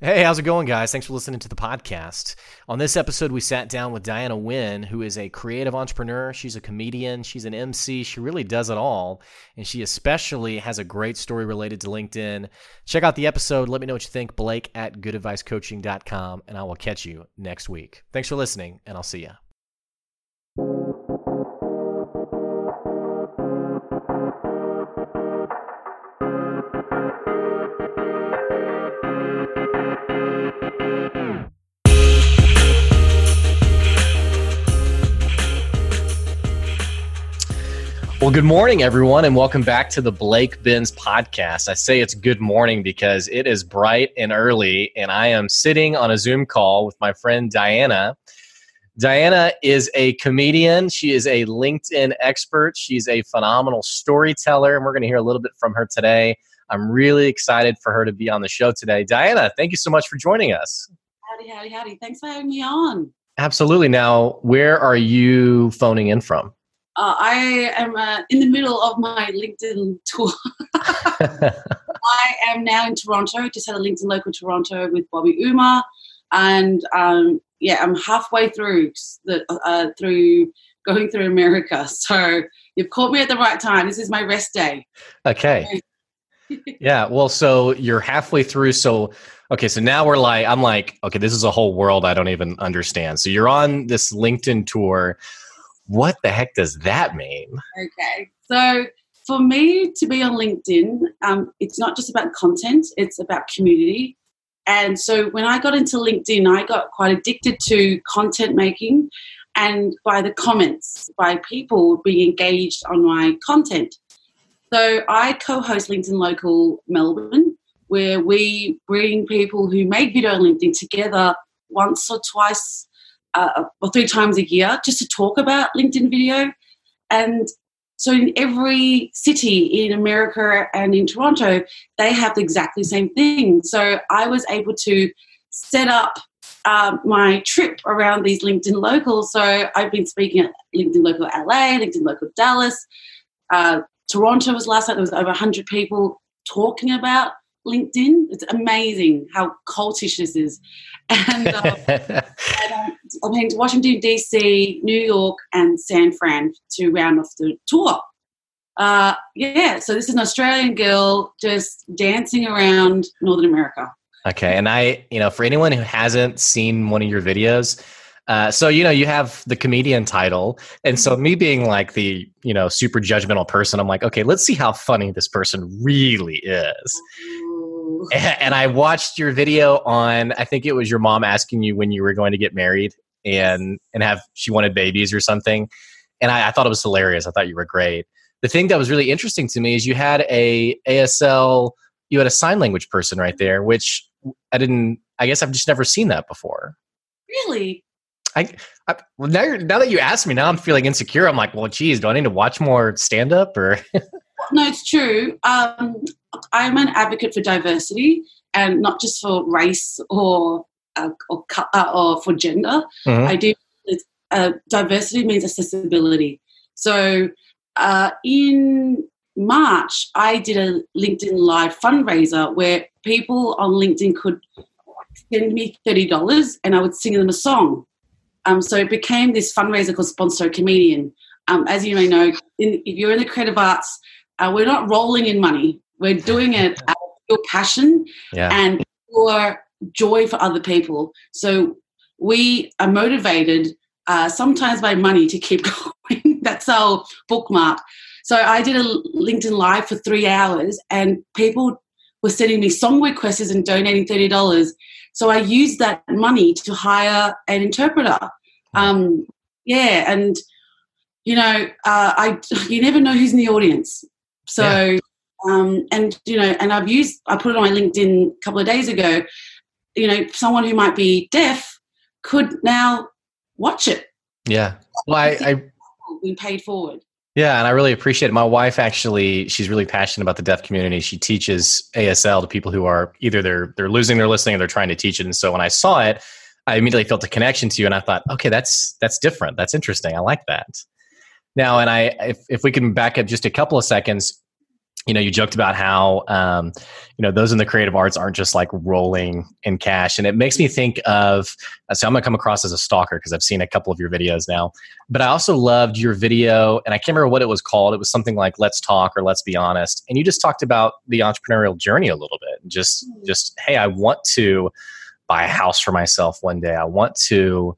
Hey, how's it going, guys? Thanks for listening to the podcast. On this episode, we sat down with Diana Wynn, who is a creative entrepreneur. She's a comedian, she's an MC, she really does it all. And she especially has a great story related to LinkedIn. Check out the episode. Let me know what you think. Blake at goodadvicecoaching.com, and I will catch you next week. Thanks for listening, and I'll see you. Well, good morning, everyone, and welcome back to the Blake Benz podcast. I say it's good morning because it is bright and early, and I am sitting on a Zoom call with my friend Diana. Diana is a comedian. She is a LinkedIn expert. She's a phenomenal storyteller, and we're going to hear a little bit from her today. I'm really excited for her to be on the show today. Diana, thank you so much for joining us. Howdy, howdy, howdy. Thanks for having me on. Absolutely. Now, where are you phoning in from? Uh, I am uh, in the middle of my LinkedIn tour. I am now in Toronto. Just had a LinkedIn local Toronto with Bobby Umar, and um, yeah, I'm halfway through the uh, through going through America. So you've caught me at the right time. This is my rest day. Okay. yeah. Well, so you're halfway through. So okay. So now we're like, I'm like, okay, this is a whole world I don't even understand. So you're on this LinkedIn tour what the heck does that mean? Okay. So for me to be on LinkedIn, um, it's not just about content, it's about community. And so when I got into LinkedIn, I got quite addicted to content making and by the comments, by people being engaged on my content. So I co host LinkedIn Local Melbourne, where we bring people who make video on LinkedIn together once or twice uh, or three times a year just to talk about LinkedIn video. And so in every city in America and in Toronto, they have exactly the same thing. So I was able to set up um, my trip around these LinkedIn locals. So I've been speaking at LinkedIn Local LA, LinkedIn Local Dallas. Uh, Toronto was last night. There was over 100 people talking about LinkedIn. It's amazing how cultish this is. And, um, and um, I'm heading to Washington, D.C., New York, and San Fran to round off the tour. Uh, yeah, so this is an Australian girl just dancing around Northern America. Okay, and I, you know, for anyone who hasn't seen one of your videos, uh, so you know you have the comedian title, and so me being like the you know super judgmental person, I'm like, okay, let's see how funny this person really is. And I watched your video on, I think it was your mom asking you when you were going to get married and and have she wanted babies or something. And I, I thought it was hilarious. I thought you were great. The thing that was really interesting to me is you had a ASL, you had a sign language person right there, which I didn't. I guess I've just never seen that before. Really? I, I well, now, now that you asked me, now I'm feeling insecure. I'm like, well, geez, do I need to watch more stand up or? no, it's true. Um, I'm an advocate for diversity and not just for race or uh, or, uh, or for gender. Mm-hmm. I do. Uh, diversity means accessibility. So uh, in March, I did a LinkedIn Live fundraiser where people on LinkedIn could send me thirty dollars, and I would sing them a song. Um, so it became this fundraiser called Sponsor Comedian. Um, as you may know, in, if you're in the creative arts, uh, we're not rolling in money. We're doing it out of pure passion yeah. and pure joy for other people. So we are motivated uh, sometimes by money to keep going. That's our bookmark. So I did a LinkedIn Live for three hours, and people were sending me song requests and donating thirty dollars. So I used that money to hire an interpreter. Um, yeah, and you know, uh, I you never know who's in the audience. So, yeah. Um, and you know, and I've used, I put it on my LinkedIn a couple of days ago. You know, someone who might be deaf could now watch it. Yeah. Well, I, I we paid forward. Yeah, and I really appreciate it. My wife actually, she's really passionate about the deaf community. She teaches ASL to people who are either they're they're losing their listening or they're trying to teach it. And so when I saw it, I immediately felt a connection to you, and I thought, okay, that's that's different. That's interesting. I like that. Now, and I, if, if we can back up just a couple of seconds, you know, you joked about how, um, you know, those in the creative arts aren't just like rolling in cash. And it makes me think of, so I'm going to come across as a stalker because I've seen a couple of your videos now. But I also loved your video, and I can't remember what it was called. It was something like Let's Talk or Let's Be Honest. And you just talked about the entrepreneurial journey a little bit. Just, just, hey, I want to buy a house for myself one day. I want to,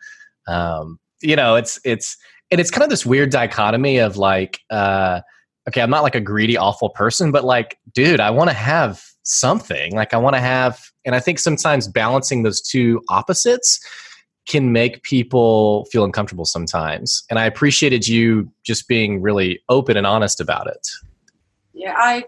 um, you know, it's, it's, and it's kind of this weird dichotomy of like, uh, okay, I'm not like a greedy, awful person, but like, dude, I want to have something. Like, I want to have, and I think sometimes balancing those two opposites can make people feel uncomfortable sometimes. And I appreciated you just being really open and honest about it. Yeah, I,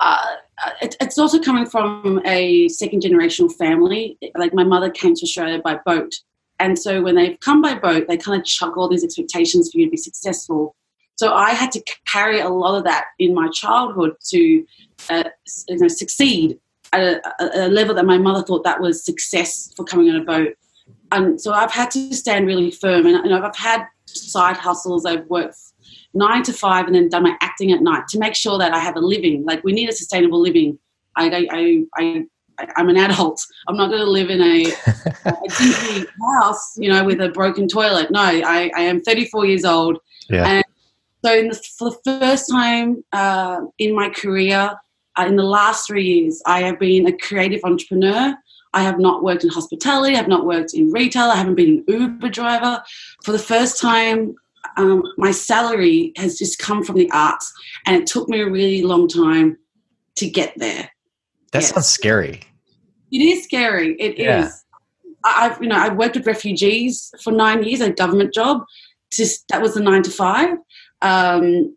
uh, it, it's also coming from a second generational family. Like, my mother came to Australia by boat. And so when they've come by boat, they kind of chuck all these expectations for you to be successful so I had to carry a lot of that in my childhood to uh, you know, succeed at a, a, level that my mother thought that was success for coming on a boat. And so I've had to stand really firm. And you know, I've had side hustles. I've worked nine to five and then done my acting at night to make sure that I have a living. Like we need a sustainable living. I, I, I, I am an adult. I'm not going to live in a, a house, you know, with a broken toilet. No, I, I am 34 years old. Yeah. And so, the, for the first time uh, in my career, uh, in the last three years, I have been a creative entrepreneur. I have not worked in hospitality. I have not worked in retail. I haven't been an Uber driver. For the first time, um, my salary has just come from the arts, and it took me a really long time to get there. That yes. sounds scary. It is scary. It yeah. is. I've you know I've worked with refugees for nine years, a government job. Just that was the nine to five, um,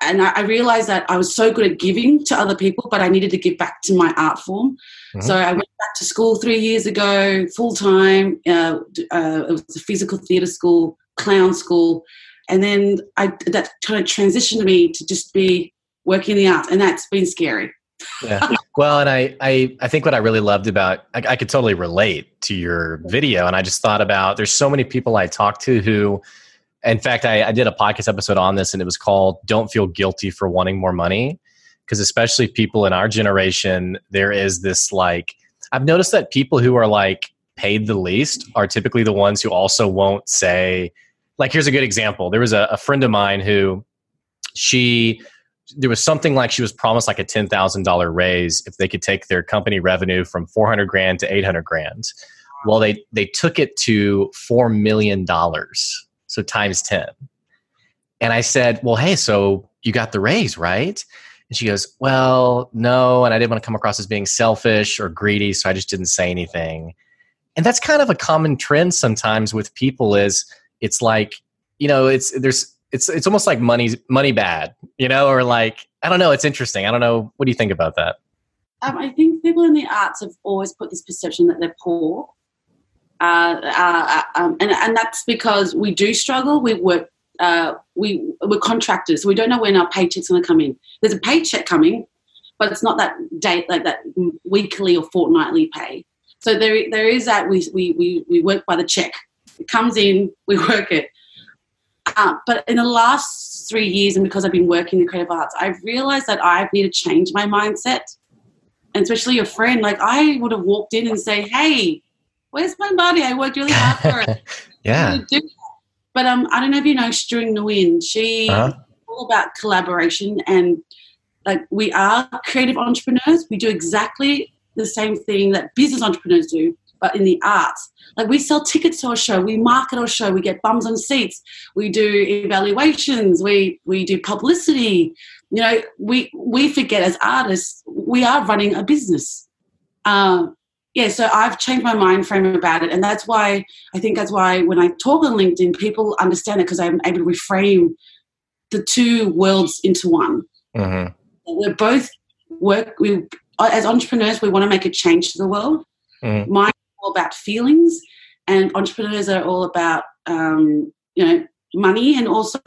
and I, I, realized that I was so good at giving to other people, but I needed to give back to my art form. Mm-hmm. So I went back to school three years ago, full time. Uh, uh, it was a physical theatre school, clown school, and then I, that kind of transitioned me to just be working in the arts, and that's been scary. yeah. Well, and I, I, I think what I really loved about, I, I could totally relate to your video, and I just thought about there's so many people I talk to who in fact, I, I did a podcast episode on this, and it was called "Don't Feel Guilty for Wanting More Money," because especially people in our generation, there is this like I've noticed that people who are like paid the least are typically the ones who also won't say like here's a good example. There was a, a friend of mine who she there was something like she was promised like a $10,000 raise if they could take their company revenue from 400 grand to 800 grand. Well, they, they took it to $4 million so times 10. And I said, Well, hey, so you got the raise, right? And she goes, Well, no. And I didn't want to come across as being selfish or greedy, so I just didn't say anything. And that's kind of a common trend sometimes with people is it's like, you know, it's there's it's it's almost like money's money bad, you know, or like I don't know, it's interesting. I don't know. What do you think about that? Um, I think people in the arts have always put this perception that they're poor uh, uh, um, and, and that's because we do struggle. We work, uh, we, we're contractors. We don't know when our paycheck's going to come in. There's a paycheck coming, but it's not that date, like that weekly or fortnightly pay. So there, there is that we, we, we, we work by the check. It comes in, we work it. Uh, but in the last three years, and because I've been working in the creative arts, I've realized that I need to change my mindset. And especially your friend, like I would have walked in and say, "Hey, where's my money? I worked really hard for it. yeah. But um, I don't know if you know String Nguyen. She uh-huh. all about collaboration and like we are creative entrepreneurs. We do exactly the same thing that business entrepreneurs do, but in the arts. Like we sell tickets to our show, we market our show, we get bums on seats, we do evaluations, we we do publicity. You know, we we forget as artists we are running a business. Um, yeah, so I've changed my mind frame about it, and that's why I think that's why when I talk on LinkedIn, people understand it because I'm able to reframe the two worlds into one. Mm-hmm. We're both work. We as entrepreneurs, we want to make a change to the world. Mm-hmm. Mine all about feelings, and entrepreneurs are all about um, you know money and also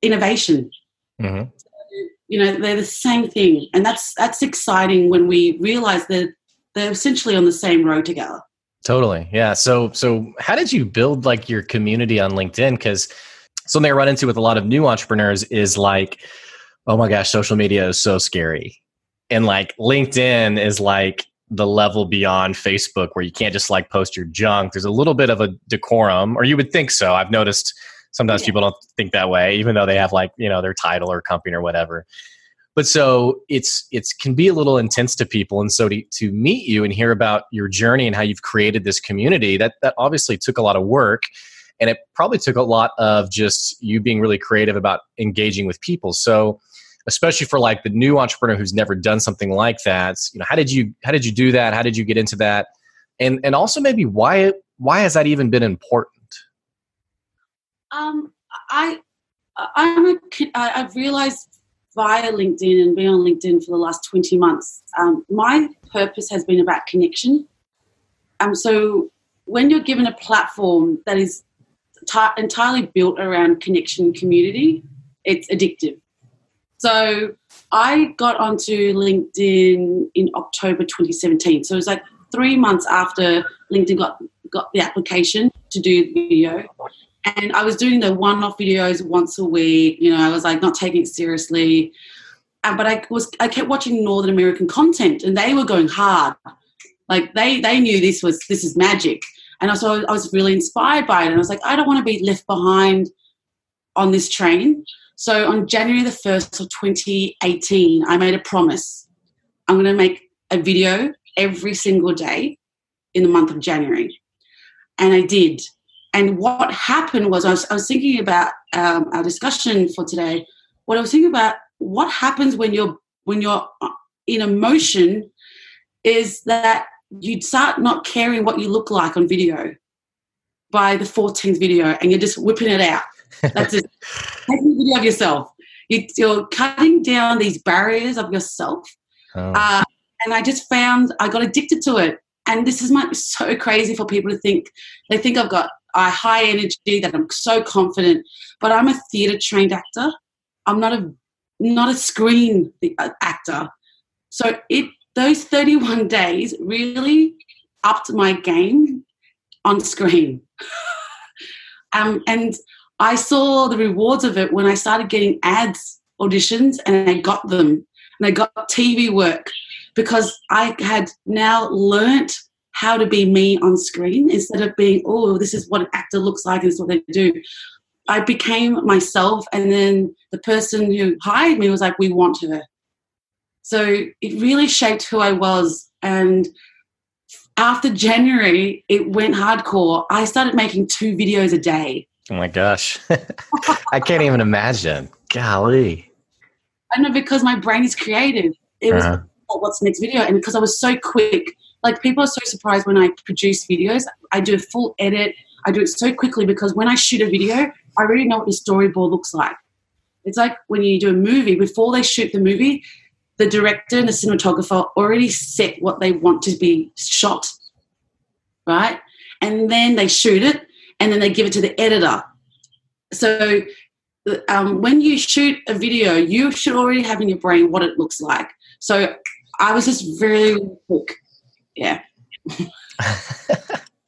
innovation. Mm-hmm. you know, they're the same thing, and that's that's exciting when we realize that they're essentially on the same road together. Totally. Yeah. So so how did you build like your community on LinkedIn? Because something I run into with a lot of new entrepreneurs is like Oh my gosh, social media is so scary. And like LinkedIn is like the level beyond Facebook where you can't just like post your junk. There's a little bit of a decorum, or you would think so. I've noticed sometimes yeah. people don't think that way, even though they have like, you know, their title or company or whatever. But so it's it's can be a little intense to people. And so to, to meet you and hear about your journey and how you've created this community, that that obviously took a lot of work. And it probably took a lot of just you being really creative about engaging with people. So especially for like the new entrepreneur who's never done something like that you know how did you how did you do that how did you get into that and and also maybe why why has that even been important um i i'm a i've realized via linkedin and being on linkedin for the last 20 months um, my purpose has been about connection um so when you're given a platform that is t- entirely built around connection community it's addictive so I got onto LinkedIn in October 2017. So it was like three months after LinkedIn got got the application to do the video. And I was doing the one-off videos once a week. You know, I was like not taking it seriously. Uh, but I was I kept watching Northern American content, and they were going hard. Like they they knew this was this is magic, and so I was really inspired by it. And I was like, I don't want to be left behind on this train. So on January the 1st of 2018, I made a promise. I'm going to make a video every single day in the month of January. And I did. And what happened was, I was, I was thinking about um, our discussion for today. What I was thinking about, what happens when you're when you're uh, in emotion, is that you start not caring what you look like on video by the 14th video, and you're just whipping it out. That's it. Take a video of yourself. You, are cutting down these barriers of yourself. Oh. Uh, and I just found I got addicted to it. And this is my, so crazy for people to think. They think I've got a high energy, that I'm so confident. But I'm a theatre trained actor. I'm not a not a screen actor. So it those 31 days really upped my game on screen. um, and I saw the rewards of it when I started getting ads auditions and I got them and I got TV work because I had now learnt how to be me on screen instead of being, oh, this is what an actor looks like and this is what they do. I became myself, and then the person who hired me was like, we want her. So it really shaped who I was. And after January, it went hardcore. I started making two videos a day. Oh my gosh. I can't even imagine. Golly. I know because my brain is creative. It was uh-huh. what's the next video? And because I was so quick, like people are so surprised when I produce videos. I do a full edit. I do it so quickly because when I shoot a video, I already know what the storyboard looks like. It's like when you do a movie, before they shoot the movie, the director and the cinematographer already set what they want to be shot, right? And then they shoot it and then they give it to the editor. So um, when you shoot a video, you should already have in your brain what it looks like. So I was just very quick. Yeah.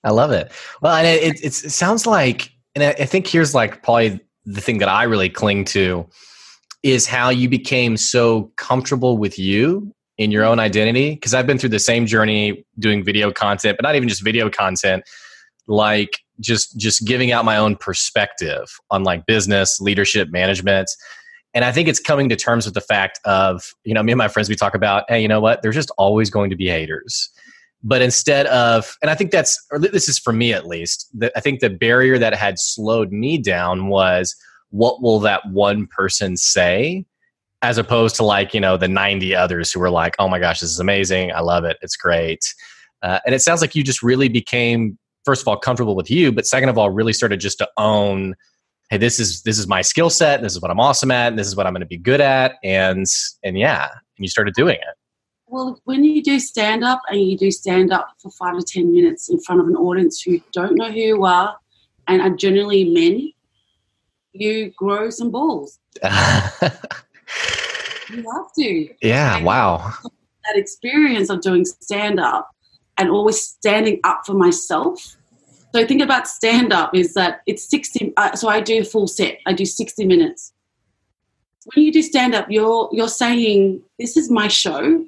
I love it. Well, and it, it, it sounds like, and I, I think here's like probably the thing that I really cling to is how you became so comfortable with you in your own identity. Because I've been through the same journey doing video content, but not even just video content, like just just giving out my own perspective on like business leadership management and i think it's coming to terms with the fact of you know me and my friends we talk about hey you know what there's just always going to be haters but instead of and i think that's or this is for me at least that i think the barrier that had slowed me down was what will that one person say? As opposed to like you know the 90 others who were like oh my gosh this is amazing. I love it. It's great. Uh, and it sounds like you just really became first of all comfortable with you, but second of all, really started just to own, hey, this is this is my skill set, this is what I'm awesome at, and this is what I'm going to be good at, and and yeah, and you started doing it. Well, when you do stand up and you do stand up for five to ten minutes in front of an audience who don't know who you are and are generally men, you grow some balls. you have to. Yeah. And wow. That experience of doing stand up and always standing up for myself. So think about stand up is that it's 60 uh, so I do a full set. I do 60 minutes. when you do stand up, you're you're saying, "This is my show.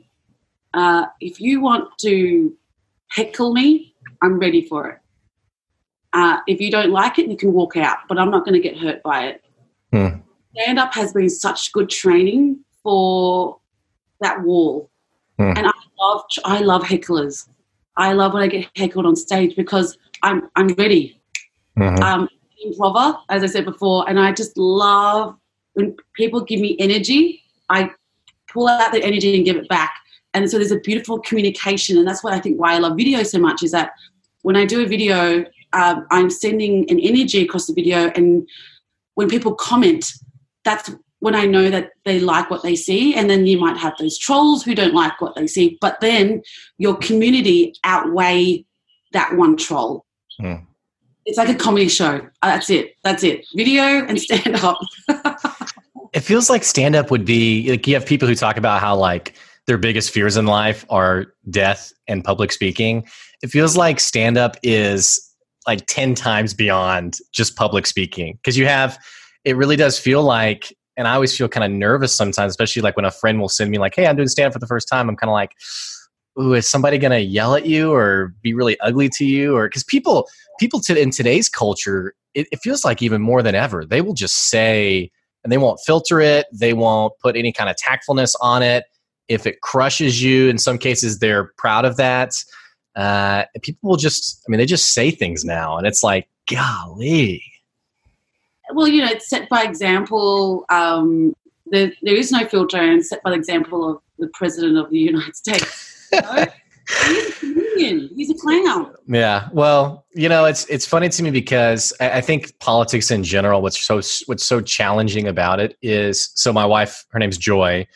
Uh, if you want to heckle me, I'm ready for it. Uh, if you don't like it, you can walk out, but I'm not going to get hurt by it." Hmm. Stand up has been such good training for that wall, hmm. and I love I love hecklers. I love when I get heckled on stage because I'm I'm ready. Mm-hmm. Um, improver, as I said before, and I just love when people give me energy. I pull out the energy and give it back, and so there's a beautiful communication, and that's what I think why I love video so much is that when I do a video, um, I'm sending an energy across the video, and when people comment, that's when I know that they like what they see, and then you might have those trolls who don't like what they see, but then your community outweigh that one troll. Mm. It's like a comedy show. Uh, that's it. That's it. Video and stand up. it feels like stand up would be like you have people who talk about how like their biggest fears in life are death and public speaking. It feels like stand up is like 10 times beyond just public speaking because you have it really does feel like and I always feel kind of nervous sometimes, especially like when a friend will send me like, "Hey, I'm doing stand up for the first time." I'm kind of like, "Ooh, is somebody gonna yell at you or be really ugly to you?" Or because people people to, in today's culture, it, it feels like even more than ever, they will just say and they won't filter it. They won't put any kind of tactfulness on it. If it crushes you, in some cases, they're proud of that. Uh, people will just, I mean, they just say things now, and it's like, golly. Well, you know, it's set by example. Um, there, there is no filter, and set by the example of the president of the United States. You know? He's a comedian. He's a clown. Yeah. Well, you know, it's it's funny to me because I, I, think politics in general. What's so what's so challenging about it is so my wife, her name's Joy.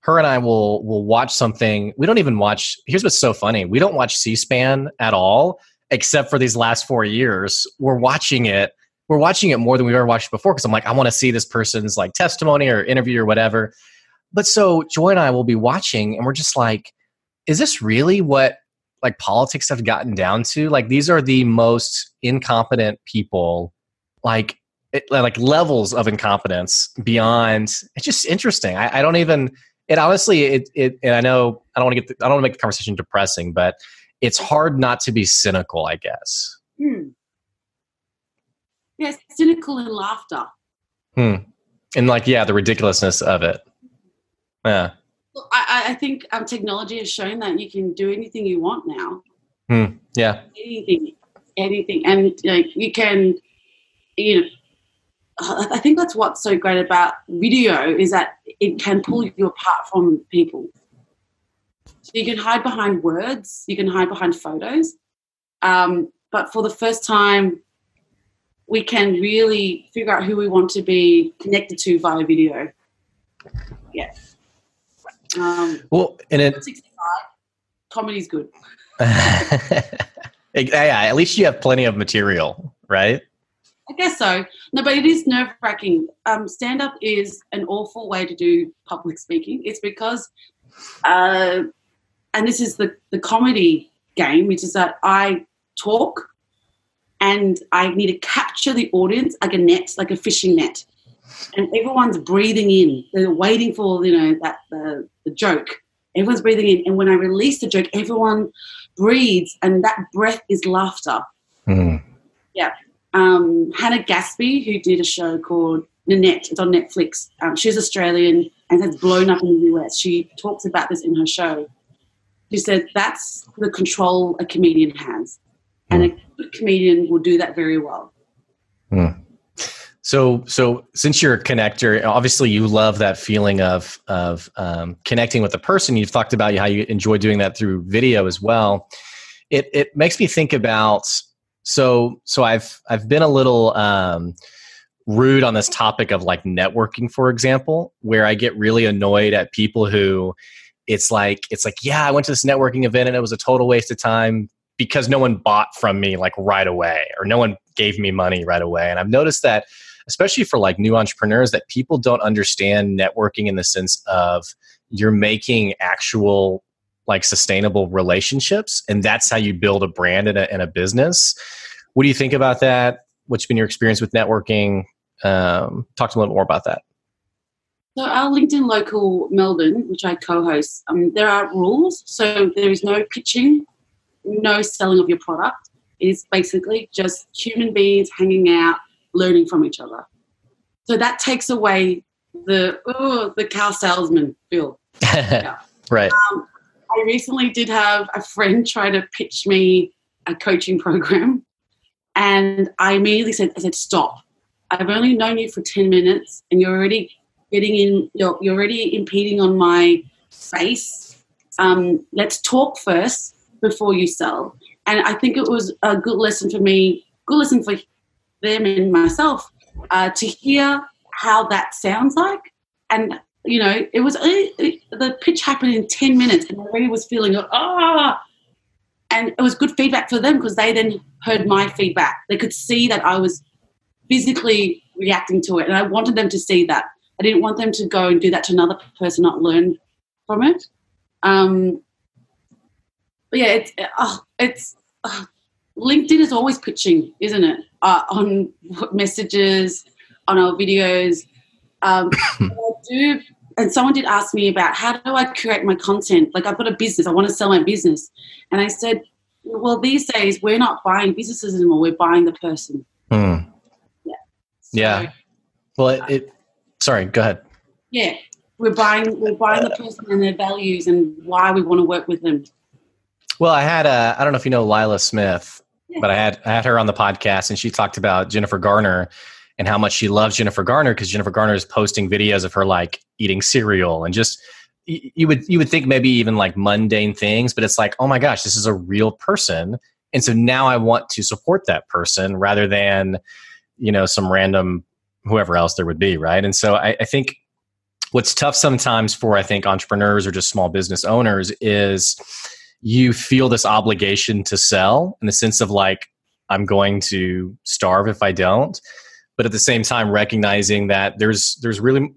Her and I will will watch something. We don't even watch. Here's what's so funny. We don't watch C-SPAN at all, except for these last four years. We're watching it. We're watching it more than we've ever watched before because I'm like, I want to see this person's like testimony or interview or whatever. But so Joy and I will be watching, and we're just like is this really what like politics have gotten down to? Like these are the most incompetent people, like it, like levels of incompetence beyond. It's just interesting. I, I don't even. It honestly, it, it and I know I don't want to get. The, I don't want to make the conversation depressing, but it's hard not to be cynical. I guess. Hmm. Yeah, cynical and laughter. Hmm. And like, yeah, the ridiculousness of it. Yeah. I, I think um, technology has shown that you can do anything you want now. Mm, yeah. Anything, anything, and like you can, you know. I think that's what's so great about video is that it can pull you apart from people. So you can hide behind words, you can hide behind photos, um, but for the first time, we can really figure out who we want to be connected to via video. Yeah. Um, well, and it comedy's good. yeah, at least you have plenty of material, right? I guess so. No, but it is nerve wracking. Um, Stand up is an awful way to do public speaking. It's because, uh, and this is the, the comedy game, which is that I talk and I need to capture the audience like a net, like a fishing net and everyone's breathing in. They're waiting for you know that the, the joke. Everyone's breathing in, and when I release the joke, everyone breathes, and that breath is laughter. Mm. Yeah. Um, Hannah Gadsby, who did a show called Nanette, it's on Netflix. Um, she's Australian and has blown up in the US. She talks about this in her show. She said that's the control a comedian has, and mm. a good comedian will do that very well. Mm. So, so since you're a connector, obviously you love that feeling of of um, connecting with the person. You've talked about how you enjoy doing that through video as well. It it makes me think about so so I've I've been a little um, rude on this topic of like networking, for example, where I get really annoyed at people who it's like it's like yeah, I went to this networking event and it was a total waste of time because no one bought from me like right away or no one gave me money right away. And I've noticed that especially for like new entrepreneurs that people don't understand networking in the sense of you're making actual like sustainable relationships and that's how you build a brand in a, in a business what do you think about that what's been your experience with networking um, talk to me a little more about that So our LinkedIn local Melbourne, which I co-host, um, there are rules. So there is no pitching, no selling of your product. It is basically just human beings hanging out, learning from each other. So that takes away the oh, the car salesman feel. yeah. right. Um, I recently did have a friend try to pitch me a coaching program, and I immediately said, "I said stop. I've only known you for ten minutes, and you're already getting in. You're, you're already impeding on my space. Um, let's talk first before you sell." And I think it was a good lesson for me, good lesson for them and myself uh, to hear how that sounds like and you know, it was the pitch happened in 10 minutes and I already was feeling, ah. And it was good feedback for them because they then heard my feedback. They could see that I was physically reacting to it. And I wanted them to see that. I didn't want them to go and do that to another person, not learn from it. Um, but yeah, it's, oh, it's oh, LinkedIn is always pitching, isn't it? Uh, on messages, on our videos. Um, do, and someone did ask me about how do I create my content? Like I've got a business, I want to sell my business, and I said, well, these days we're not buying businesses anymore; we're buying the person. Hmm. Yeah. So, yeah. Well, it, it. Sorry. Go ahead. Yeah, we're buying we're buying the uh, person and their values and why we want to work with them. Well, I had a I don't know if you know Lila Smith, yeah. but I had I had her on the podcast and she talked about Jennifer Garner and how much she loves Jennifer Garner because Jennifer Garner is posting videos of her like eating cereal and just you would you would think maybe even like mundane things, but it's like, oh my gosh, this is a real person. And so now I want to support that person rather than, you know, some random whoever else there would be, right? And so I, I think what's tough sometimes for I think entrepreneurs or just small business owners is you feel this obligation to sell in the sense of like, I'm going to starve if I don't but at the same time recognizing that there's there's really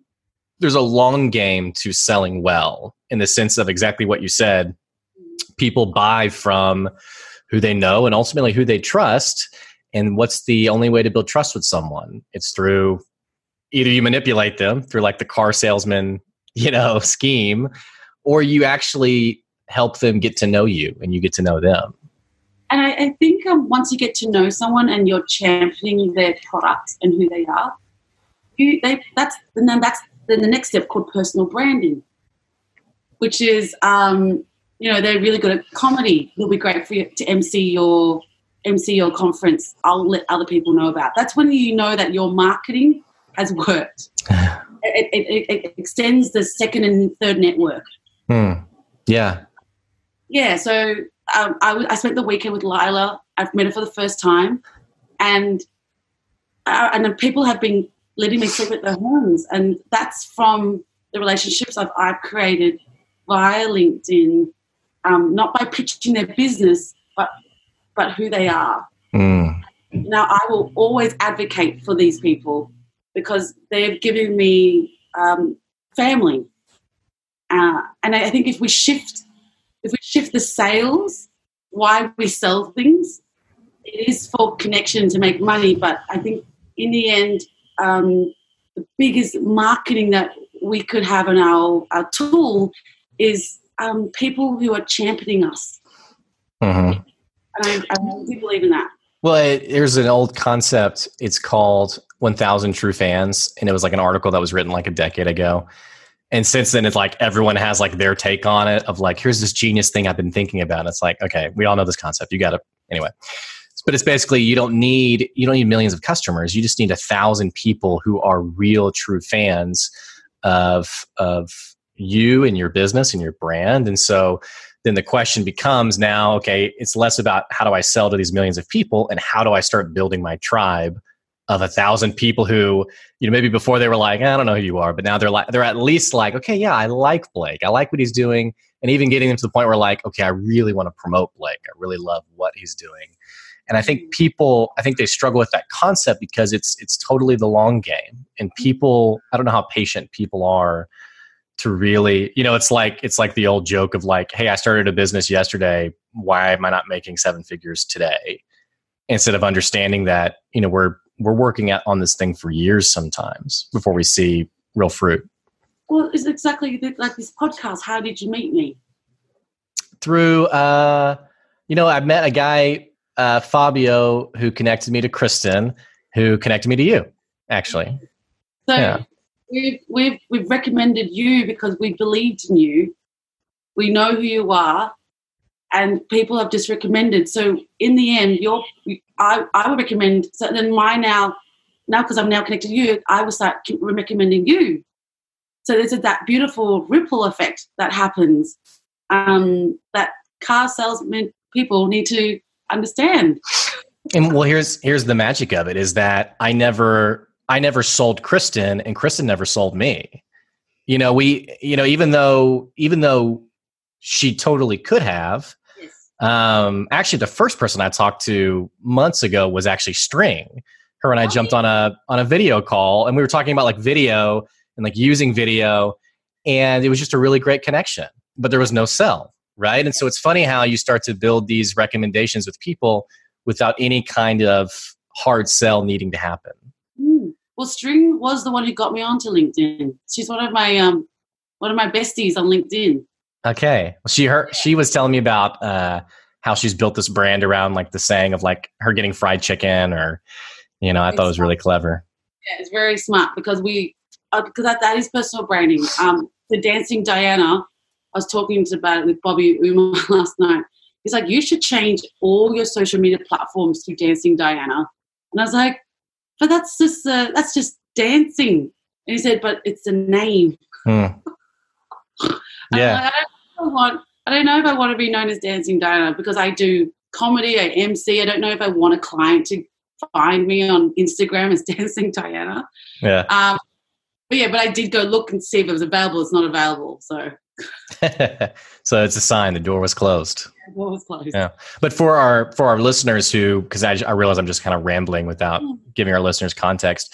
there's a long game to selling well in the sense of exactly what you said. People buy from who they know and ultimately who they trust. And what's the only way to build trust with someone? It's through either you manipulate them through like the car salesman you know scheme or you actually help them get to know you and you get to know them and I, I think um, once you get to know someone and you're championing their product and who they are, you they that's and then that's then the next step called personal branding, which is um, you know they're really good at comedy. It'll be great for you to MC your MC your conference. I'll let other people know about. That's when you know that your marketing has worked. it, it, it, it, extends the second and third network. Hmm. Yeah. Yeah. So um, I, I spent the weekend with Lila. I've met her for the first time, and uh, and people have been letting me sleep at their homes, and that's from the relationships I've, I've created via LinkedIn, um, not by pitching their business, but but who they are. Mm. Now, I will always advocate for these people because they've given me um, family, uh, and I, I think if we shift if we shift the sales, why we sell things, it is for connection to make money. But I think in the end, um, the biggest marketing that we could have in our, our tool is um, people who are championing us. Mm-hmm. And I, I believe in that. Well, it, there's an old concept. It's called 1,000 True Fans, and it was like an article that was written like a decade ago and since then it's like everyone has like their take on it of like here's this genius thing i've been thinking about. And it's like okay we all know this concept. You got to anyway. But it's basically you don't need you don't need millions of customers. You just need a thousand people who are real true fans of of you and your business and your brand. And so then the question becomes now okay it's less about how do i sell to these millions of people and how do i start building my tribe of a thousand people who, you know, maybe before they were like, I don't know who you are, but now they're like, they're at least like, okay, yeah, I like Blake. I like what he's doing. And even getting them to the point where like, okay, I really want to promote Blake. I really love what he's doing. And I think people, I think they struggle with that concept because it's it's totally the long game. And people, I don't know how patient people are to really, you know, it's like it's like the old joke of like, hey, I started a business yesterday. Why am I not making seven figures today? Instead of understanding that, you know, we're we're working at, on this thing for years sometimes before we see real fruit. Well, it's exactly like this podcast. How did you meet me? Through, uh, you know, I met a guy, uh, Fabio, who connected me to Kristen, who connected me to you, actually. So yeah. we've, we've, we've recommended you because we believed in you. We know who you are, and people have just recommended. So in the end, you're, I, I would recommend, so then my now, now because I'm now connected to you, I will start recommending you. So there's that beautiful ripple effect that happens um, that car salesmen people need to understand. And well, here's here's the magic of it is that I never I never sold Kristen, and Kristen never sold me. You know, we you know even though even though she totally could have. Um, actually, the first person I talked to months ago was actually String. Her and I jumped on a on a video call, and we were talking about like video and like using video and it was just a really great connection but there was no sell right and so it's funny how you start to build these recommendations with people without any kind of hard sell needing to happen mm. well string was the one who got me onto linkedin she's one of my um one of my besties on linkedin okay she heard she was telling me about uh how she's built this brand around like the saying of like her getting fried chicken or you know i thought it was really clever yeah it's very smart because we because uh, that, that is personal branding. Um, the Dancing Diana, I was talking about it with Bobby Umar last night. He's like, you should change all your social media platforms to Dancing Diana. And I was like, but that's just uh, that's just dancing. And he said, but it's a name. Hmm. yeah. Like, I, don't want, I don't know if I want to be known as Dancing Diana because I do comedy, I MC. I don't know if I want a client to find me on Instagram as Dancing Diana. Yeah. Um, but yeah, but I did go look and see if it was available. It's not available. So. so it's a sign the door was closed. The door was closed. Yeah, but for our for our listeners who, because I, I realize I'm just kind of rambling without mm. giving our listeners context.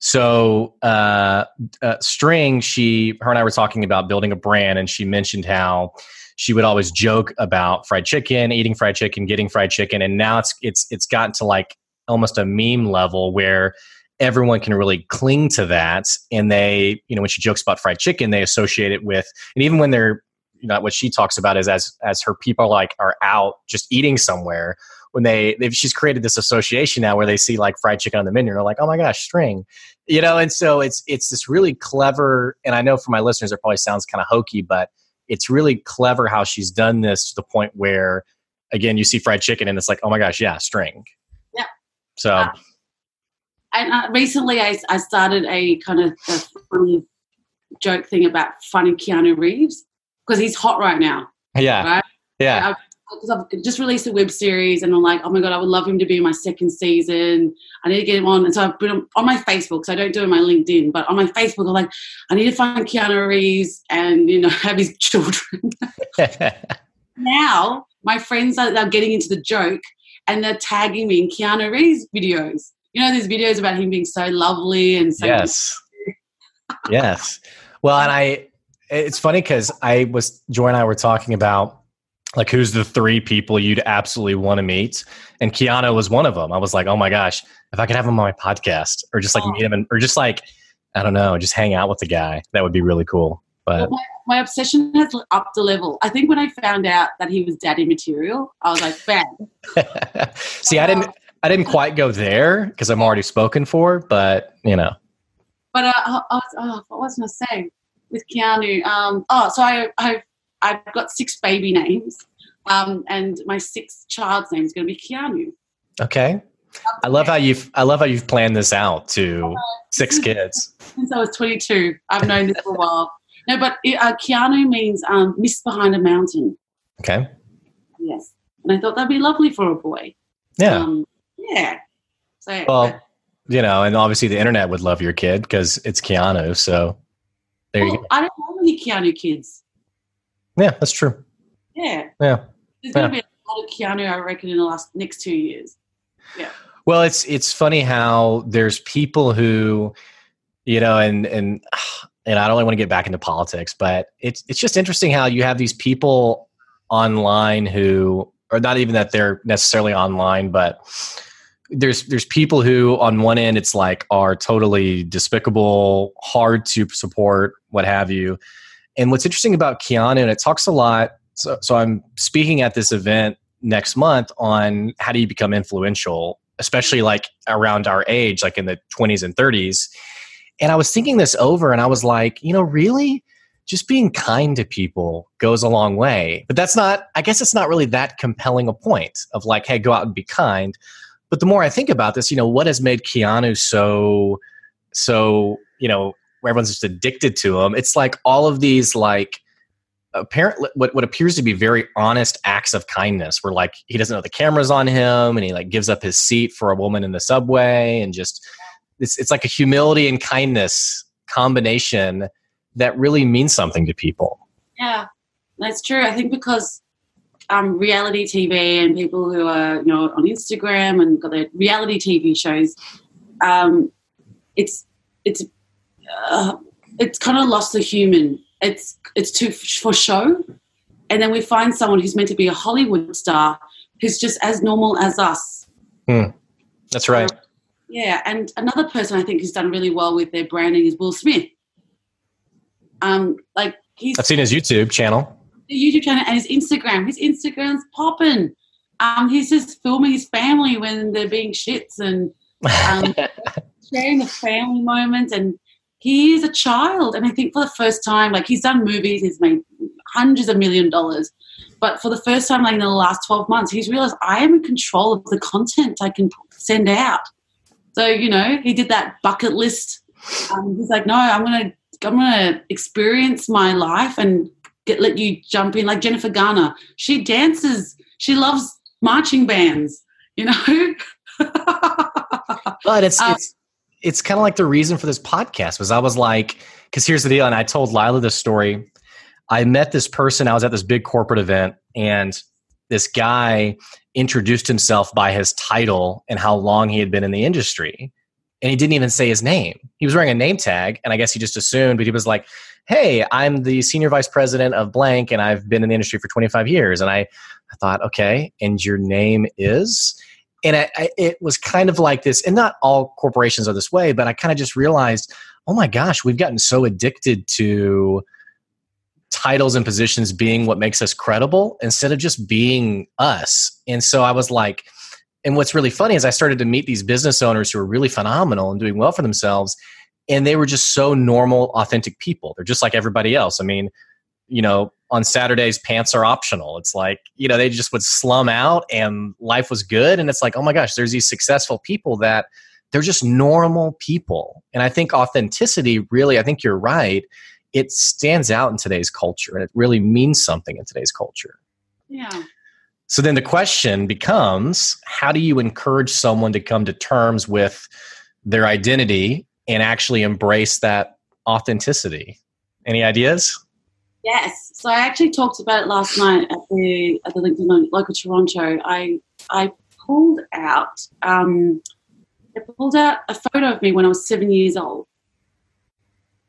So, uh, uh, String, she, her and I were talking about building a brand, and she mentioned how she would always joke about fried chicken, eating fried chicken, getting fried chicken, and now it's it's it's gotten to like almost a meme level where everyone can really cling to that and they you know when she jokes about fried chicken they associate it with and even when they're know what she talks about is as as her people like are out just eating somewhere when they they've she's created this association now where they see like fried chicken on the menu and they're like oh my gosh string you know and so it's it's this really clever and i know for my listeners it probably sounds kind of hokey but it's really clever how she's done this to the point where again you see fried chicken and it's like oh my gosh yeah string yeah so uh, and uh, recently I, I started a kind of a funny joke thing about funny Keanu Reeves because he's hot right now. Yeah. Right? Yeah. Because I've just released a web series and I'm like, oh my God, I would love him to be in my second season. I need to get him on. And so I've been on my Facebook, so I don't do it on my LinkedIn, but on my Facebook, I'm like, I need to find Keanu Reeves and, you know, have his children. now, my friends are, are getting into the joke and they're tagging me in Keanu Reeves videos you know, these videos about him being so lovely and so yes, yes. Well, and I, it's funny because I was Joy and I were talking about like who's the three people you'd absolutely want to meet, and Keanu was one of them. I was like, oh my gosh, if I could have him on my podcast, or just like oh. meet him, and, or just like I don't know, just hang out with the guy, that would be really cool. But well, my, my, obsession has upped the level. I think when I found out that he was daddy material, I was like, bam. See, I didn't. I didn't quite go there because I'm already spoken for, but you know. But uh, I, was, oh, what was I going to say with Keanu? Um, oh, so I, I've I've got six baby names, um, and my sixth child's name is going to be Keanu. Okay. I love how you've I love how you've planned this out to six kids. Since I was 22, I've known this for a while. No, but uh, Keanu means um, mist behind a mountain. Okay. Yes, and I thought that'd be lovely for a boy. Yeah. Um, yeah. So, well, you know, and obviously the internet would love your kid because it's Keanu. So there well, you go. I don't have any Keanu kids. Yeah, that's true. Yeah. Yeah. There's going to be a lot of Keanu, I reckon, in the last next two years. Yeah. Well, it's it's funny how there's people who, you know, and and and I don't really want to get back into politics, but it's it's just interesting how you have these people online who, or not even that they're necessarily online, but there's there's people who on one end it's like are totally despicable, hard to support, what have you. And what's interesting about Keanu, and it talks a lot. So, so I'm speaking at this event next month on how do you become influential, especially like around our age, like in the 20s and 30s. And I was thinking this over, and I was like, you know, really, just being kind to people goes a long way. But that's not. I guess it's not really that compelling a point of like, hey, go out and be kind but the more I think about this, you know, what has made Keanu so, so, you know, where everyone's just addicted to him? It's like all of these, like, apparently what, what appears to be very honest acts of kindness where like he doesn't know the cameras on him and he like gives up his seat for a woman in the subway and just it's, it's like a humility and kindness combination that really means something to people yeah that's true i think because um, reality TV and people who are you know on Instagram and got their reality TV shows, um, it's it's uh, it's kind of lost the human. It's it's too for show, and then we find someone who's meant to be a Hollywood star who's just as normal as us. Hmm. That's right. Uh, yeah, and another person I think who's done really well with their branding is Will Smith. Um, like he's I've seen his YouTube channel YouTube channel and his Instagram. His Instagram's popping. Um, he's just filming his family when they're being shits and um, sharing the family moments. And he is a child. And I think for the first time, like he's done movies, he's made hundreds of million dollars. But for the first time, like in the last 12 months, he's realized I am in control of the content I can send out. So, you know, he did that bucket list. Um, he's like, no, I'm going to I'm going to experience my life and get let you jump in like Jennifer Garner. She dances. She loves marching bands. You know. but it's um, it's it's kind of like the reason for this podcast was I was like, because here's the deal, and I told Lila this story. I met this person. I was at this big corporate event, and this guy introduced himself by his title and how long he had been in the industry. And he didn't even say his name. He was wearing a name tag, and I guess he just assumed, but he was like, hey, I'm the senior vice president of blank and I've been in the industry for 25 years. And I, I thought, okay, and your name is? And I, I, it was kind of like this, and not all corporations are this way, but I kind of just realized, oh my gosh, we've gotten so addicted to titles and positions being what makes us credible instead of just being us. And so I was like, and what's really funny is I started to meet these business owners who are really phenomenal and doing well for themselves and they were just so normal authentic people they're just like everybody else i mean you know on saturdays pants are optional. It's like you know they just would slum out and life was good. And it's like oh my gosh there's these successful people that they're just normal people. And i think authenticity really i think you're right. It stands out in today's culture and it really means something in today's culture. Yeah. So then the question becomes how do you encourage someone to come to terms with their identity and actually embrace that authenticity. Any ideas? Yes. So I actually talked about it last night at the at the LinkedIn local Toronto. I I pulled out um, I pulled out a photo of me when I was seven years old,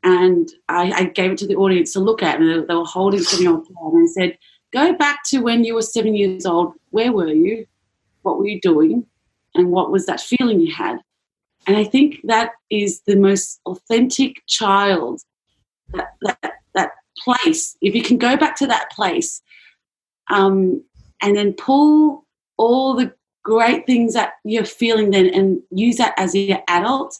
and I, I gave it to the audience to look at, and they, they were holding seven year old and I said, "Go back to when you were seven years old. Where were you? What were you doing? And what was that feeling you had?" And I think that is the most authentic child, that, that place. If you can go back to that place um, and then pull all the great things that you're feeling then and use that as your adult,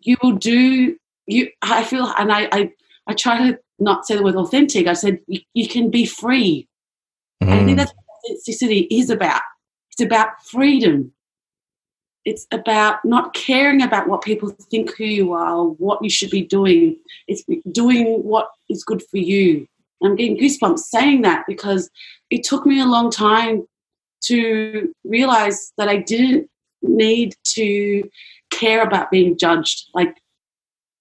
you will do, you, I feel, and I, I, I try to not say the word authentic. I said you, you can be free. Mm. I think mm. that's what authenticity is about. It's about freedom it's about not caring about what people think who you are or what you should be doing. It's doing what is good for you. And I'm getting goosebumps saying that because it took me a long time to realize that I didn't need to care about being judged. Like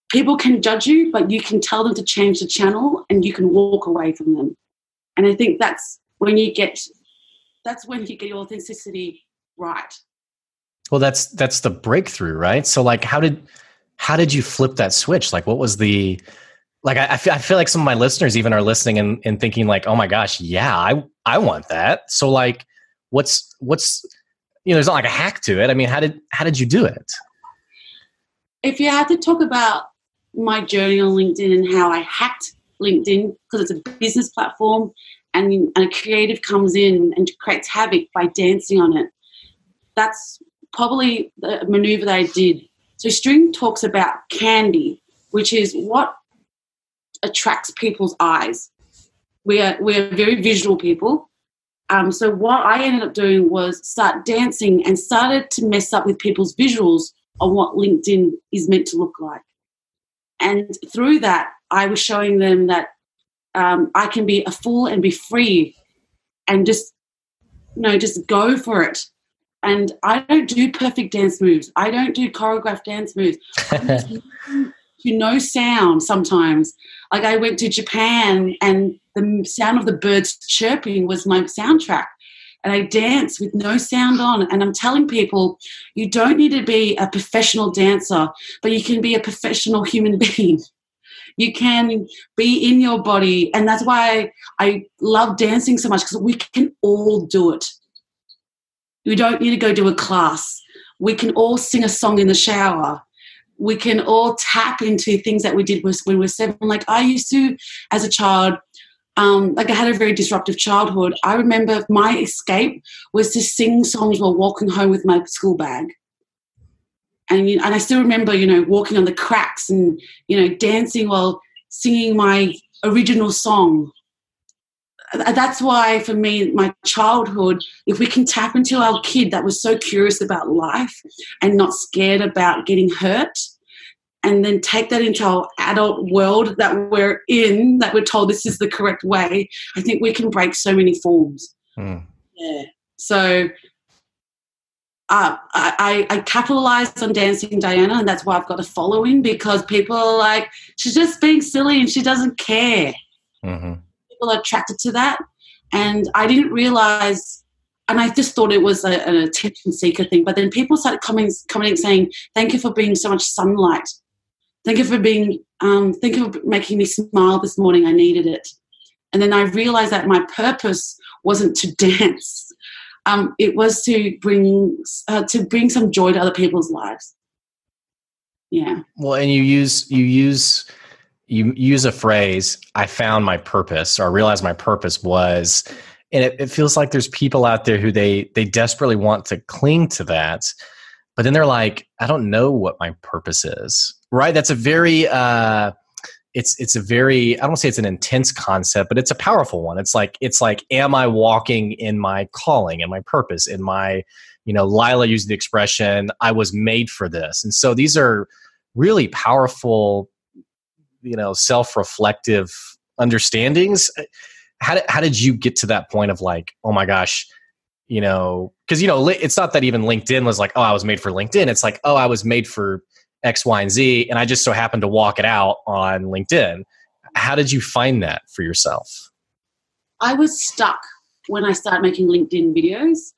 people can judge you, but you can tell them to change the channel and you can walk away from them. And I think that's when you get that's when you get your authenticity right. Well, that's that's the breakthrough, right? So, like, how did how did you flip that switch? Like, what was the like? I, I feel, I feel like some of my listeners even are listening and, and thinking like, oh my gosh, yeah, I I want that. So, like, what's what's you know, there's not like a hack to it. I mean, how did how did you do it? If you had to talk about my journey on LinkedIn and how I hacked LinkedIn because it's a business platform and, and a creative comes in and creates havoc by dancing on it. That's probably the maneuver they did. So String talks about candy, which is what attracts people's eyes. We are we are very visual people. Um, so what I ended up doing was start dancing and started to mess up with people's visuals on what LinkedIn is meant to look like. And through that, I was showing them that um, I can be a fool and be free and just, you know, just go for it. And I don't do perfect dance moves. I don't do choreographed dance moves. to no sound sometimes. Like I went to Japan and the sound of the birds chirping was my soundtrack. And I dance with no sound on. And I'm telling people, you don't need to be a professional dancer, but you can be a professional human being. You can be in your body. And that's why I love dancing so much because we can all do it. We don't need to go do a class. We can all sing a song in the shower. We can all tap into things that we did when we were seven. Like I used to, as a child, um, like I had a very disruptive childhood. I remember my escape was to sing songs while walking home with my school bag and and I still remember, you know, walking on the cracks and you know, dancing while singing my original song. That's why, for me, my childhood, if we can tap into our kid that was so curious about life and not scared about getting hurt, and then take that into our adult world that we're in, that we're told this is the correct way, I think we can break so many forms. Mm. Yeah. So uh, I, I capitalized on Dancing Dinah, and that's why I've got a following because people are like, she's just being silly and she doesn't care. Mm-hmm. People are attracted to that. And I didn't realize, and I just thought it was a, an attention seeker thing. But then people started coming, commenting saying, Thank you for being so much sunlight. Thank you for being, um, thank you for making me smile this morning. I needed it. And then I realized that my purpose wasn't to dance um, it was to bring uh, to bring some joy to other people's lives. Yeah. Well, and you use you use you use a phrase. I found my purpose, or I realized my purpose was, and it, it feels like there's people out there who they they desperately want to cling to that, but then they're like, I don't know what my purpose is. Right? That's a very uh, it's it's a very I don't say it's an intense concept, but it's a powerful one. It's like it's like, am I walking in my calling and my purpose? In my, you know, Lila used the expression, I was made for this. And so these are really powerful, you know, self-reflective understandings. Uh, how did, how did you get to that point of like, oh my gosh, you know, because you know, it's not that even LinkedIn was like, oh, I was made for LinkedIn. It's like, oh, I was made for X, Y, and Z, and I just so happened to walk it out on LinkedIn. How did you find that for yourself? I was stuck when I started making LinkedIn videos.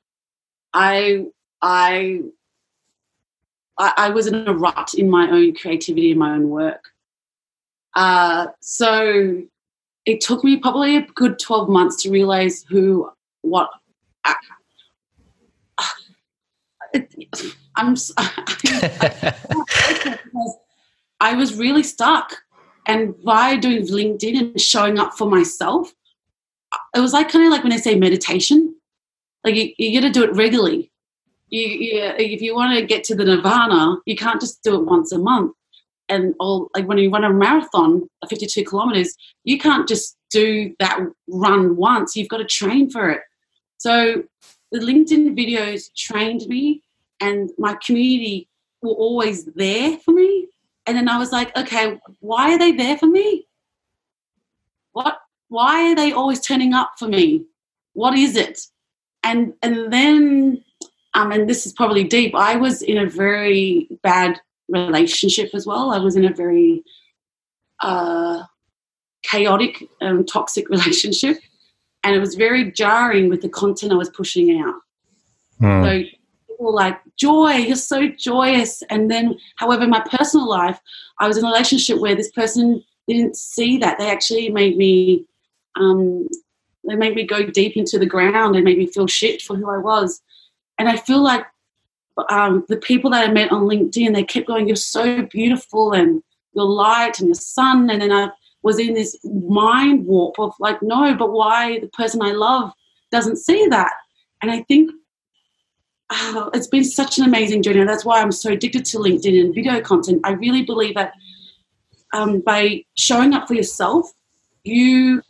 I I I, was in a rut in my own creativity in my own work. Uh, so it took me probably a good 12 months to realize who, what. I, I'm, I was really stuck. And by doing LinkedIn and showing up for myself, it was like kind of like when I say meditation. Like you, you got to do it regularly. You, you, if you want to get to the nirvana, you can't just do it once a month. And all like when you run a marathon, 52 kilometers, you can't just do that run once. You've got to train for it. So the LinkedIn videos trained me and my community were always there for me. And then I was like, okay, why are they there for me? What? Why are they always turning up for me? What is it? And and then, um, and this is probably deep. I was in a very bad relationship as well. I was in a very uh, chaotic and um, toxic relationship, and it was very jarring with the content I was pushing out. Mm. So people like joy you're so joyous and then however my personal life i was in a relationship where this person didn't see that they actually made me um, they made me go deep into the ground and made me feel shit for who i was And I feel like um, the people that I met on LinkedIn, they kept going, "You're so beautiful," and "Your light," and the sun. And then I was in this mind warp of like, no, but why the person I love doesn't see that? And I think oh, it's been such an amazing journey. That's why I'm so addicted to LinkedIn and video content. I really believe that um, by showing up for yourself, you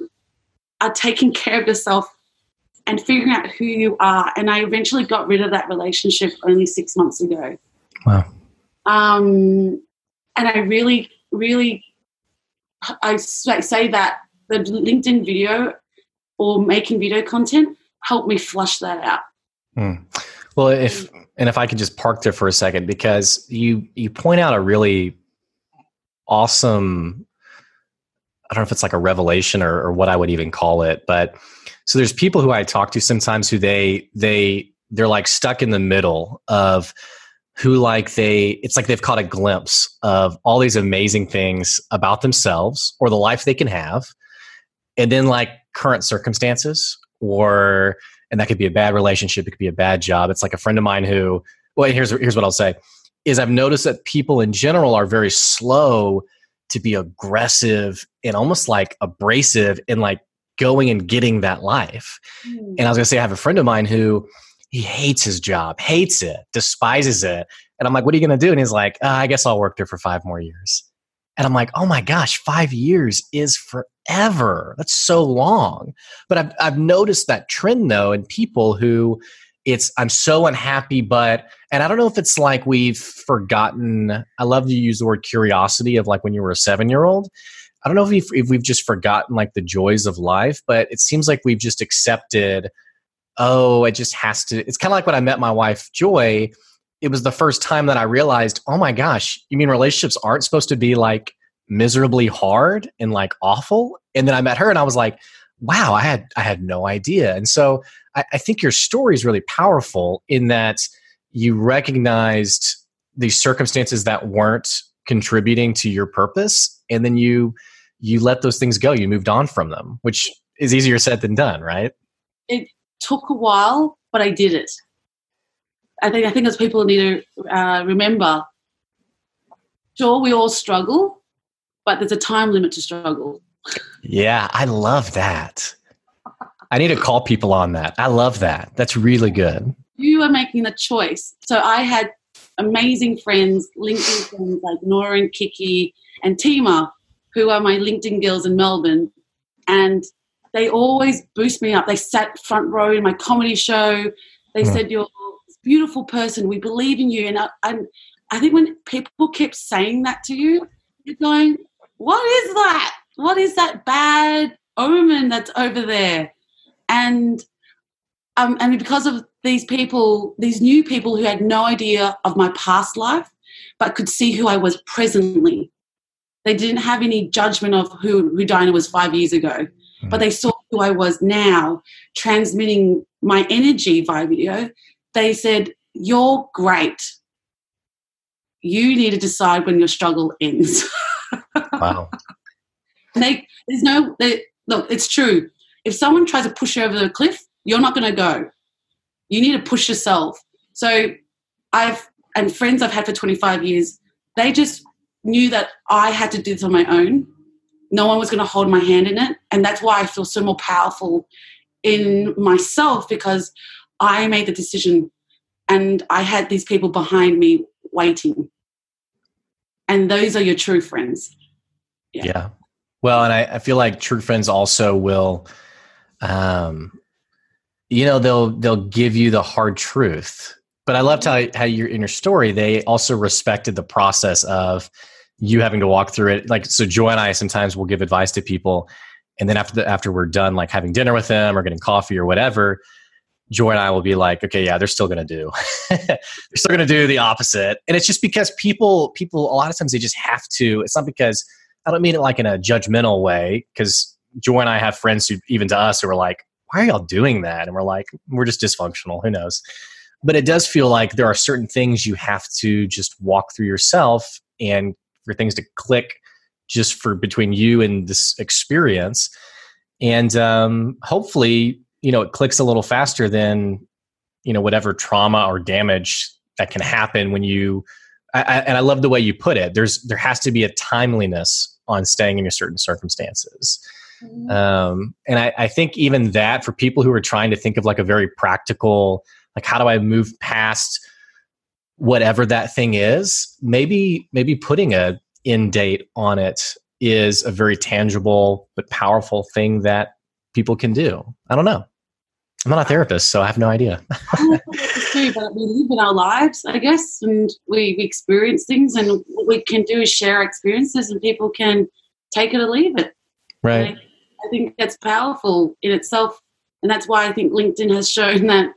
are taking care of yourself and figuring out who you are. And I eventually got rid of that relationship only six months ago. Wow. Um, and I really, really, I say that the LinkedIn video or making video content helped me flush that out. Mm. Well, if and if I could just park there for a second because you you point out a really awesome I don't know if it's like a revelation or, or what I would even call it, but so there's people who I talk to sometimes who they they they're like stuck in the middle of who like they it's like they've caught a glimpse of all these amazing things about themselves or the life they can have. And then like current circumstances or and that could be a bad relationship it could be a bad job. It's like a friend of mine who well here's here's what I'll say is I've noticed that people in general are very slow to be aggressive and almost like abrasive in like going and getting that life. Mm. And I was going to say, I have a friend of mine who he hates his job, hates it, despises it. And I'm like, what are you going to do? And he's like, uh, I guess I'll work there for five more years. And I'm like, oh my gosh, five years is forever. That's so long. But I've, I've noticed that trend though in people who it's i'm so unhappy but and i don't know if it's like we've forgotten i love to use the word curiosity of like when you were a seven year old i don't know if we've, if we've just forgotten like the joys of life but it seems like we've just accepted oh it just has to it's kind of like when i met my wife joy it was the first time that i realized oh my gosh you mean relationships aren't supposed to be like miserably hard and like awful? And then i met her and i was like wow i had i had no idea. And so I, I think your story is really powerful in that you recognized these circumstances that weren't contributing to your purpose and then you you let those things go you moved on from them which is easier said than done right it took a while but i did it i think i think as people need to uh, remember sure we all struggle but there's a time limit to struggle yeah i love that I need to call people on that. I love that. That's really good. You are making the choice. So I had amazing friends, LinkedIn friends like Nora and Kiki and Tima, who are my LinkedIn girls in Melbourne. And they always boost me up. They sat front row in my comedy show. They mm. said, You're a beautiful person. We believe in you. And I, and I think when people kept saying that to you, you're going, What is that? What is that bad omen that's over there? and um, and because of these people, these new people who had no idea of my past life, but could see who I was presently. They didn't have any judgment of who, who Dinah was five years ago, mm-hmm. but they saw who I was now, transmitting my energy via video. They said, You're great. You need to decide when your struggle ends. wow. they, there's no, they, look, it's true if someone tries to push you over the cliff, you're not going to go. You need to push yourself. So I've and friends I've had for 25 years, they just knew that I had to do this on my own. No one was going to hold my hand in it, and that's why I feel so more powerful in myself because I made the decision and I had these people behind me waiting. And those are your true friends. Yeah. yeah. Well, and I, I feel like true friends also will um, you know they'll they'll give you the hard truth but i loved how, how you're in your story they also respected the process of you having to walk through it like so joy and i sometimes will give advice to people and then after the, after we're done like having dinner with them or getting coffee or whatever joy and i will be like okay yeah they're still going to do they're still going to do the opposite and it's just because people people a lot of times they just have to it's not because i don't mean it like in a judgmental way because Joy and I have friends who, even to us, who are like, why are y'all doing that? And we're like, we're just dysfunctional. Who knows? But it does feel like there are certain things you have to just walk through yourself and for things to click just for between you and this experience. And um, hopefully, you know, it clicks a little faster than you know whatever trauma or damage that can happen when you I, I, and i love the way you put it there's there has to be a timeliness on staying in your certain circumstances mm-hmm. um, and I, I think even that for people who are trying to think of like a very practical like how do i move past whatever that thing is maybe maybe putting a in date on it is a very tangible but powerful thing that people can do. I don't know. I'm not a therapist so i have no idea. Too, but we live in our lives i guess and we, we experience things and what we can do is share experiences and people can take it or leave it. Right. I think that's powerful in itself and that's why i think linkedin has shown that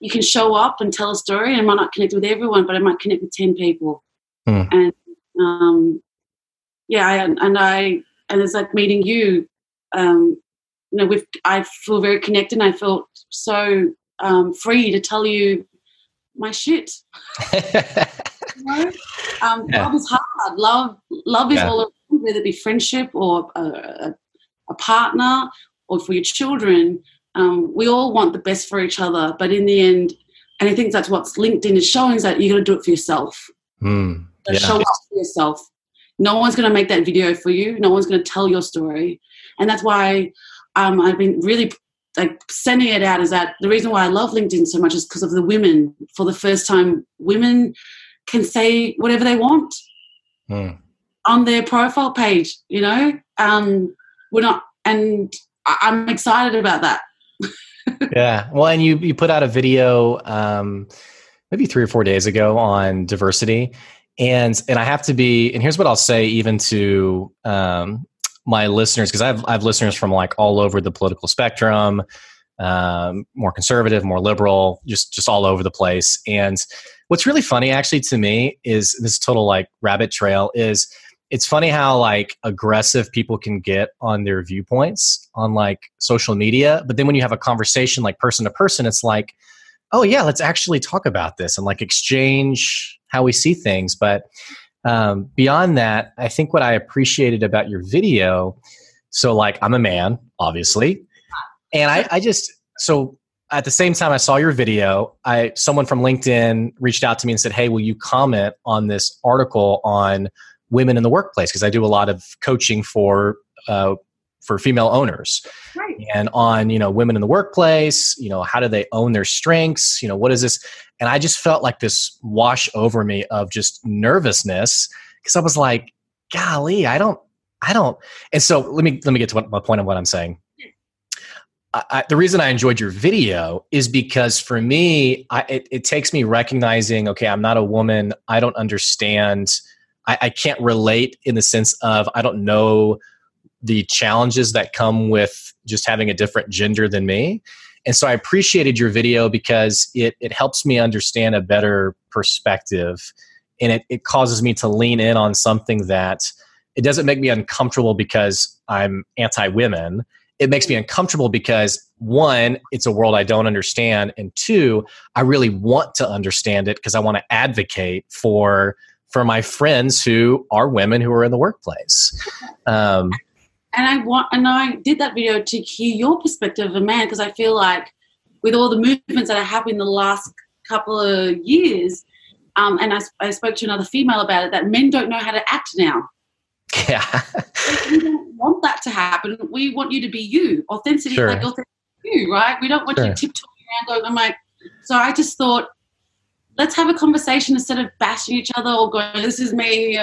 you can show up and tell a story and it might not connect with everyone, but I might connect with 10 people. Mm. And um, yeah, I, and I, and it's like meeting you, um, you know, with, I feel very connected and I felt so um, free to tell you my shit. you know? um, yeah. Love is hard. Love, love is yeah. all around, whether it be friendship or a, a, a partner or for your children um, we all want the best for each other, but in the end, and I think that's what LinkedIn is showing is that you got to do it for yourself. Mm, yeah. Show up for yourself. No one's going to make that video for you. No one's going to tell your story, and that's why um, I've been really like sending it out. Is that the reason why I love LinkedIn so much? Is because of the women. For the first time, women can say whatever they want mm. on their profile page. You know, um, we're not, and I'm excited about that yeah. Well, and you you put out a video um, maybe three or four days ago on diversity, and and I have to be and here's what I'll say even to um, my listeners because I've I've listeners from like all over the political spectrum, um, more conservative, more liberal, just just all over the place. And what's really funny actually to me is this total like rabbit trail is it's funny how like aggressive people can get on their viewpoints on like social media but then when you have a conversation like person to person it's like oh yeah let's actually talk about this and like exchange how we see things. But um, beyond that i think what i appreciated about your video so like i'm a man obviously and i, I just so at the same time i saw your video i someone from linkedin reached out to me and said hey will you comment on this article on women in the workplace because I do a lot of coaching for uh, for female owners right. and on you know women in the workplace you know how do they own their strengths you know what is this and i just felt like this wash over me of just nervousness because i was like golly i don't i don't and so let me let me get to what, my point of what i'm saying I, I, the reason I enjoyed your video is because for me, I, it, it takes me recognizing, okay, I'm not a woman. I don't understand I, I can't relate in the sense of I don't know the challenges that come with just having a different gender than me. And so I appreciated your video because it, it helps me understand a better perspective and it, it causes me to lean in on something that it doesn't make me uncomfortable because I'm anti women. It makes me uncomfortable because one, it's a world I don't understand. And two, I really want to understand it because I want to advocate for for my friends who are women who are in the workplace. Um, and I want, and I did that video to hear your perspective of a man because I feel like with all the movements that have happened in the last couple of years, um, and I, I, spoke to another female about it, that men don't know how to act now. Yeah. we don't want that to happen. We want you to be you. Authenticity, sure. like authentic you, right? We don't want sure. you tiptoeing around going, I'm like, so I just thought let's have a conversation instead of bashing each other or going, this is me.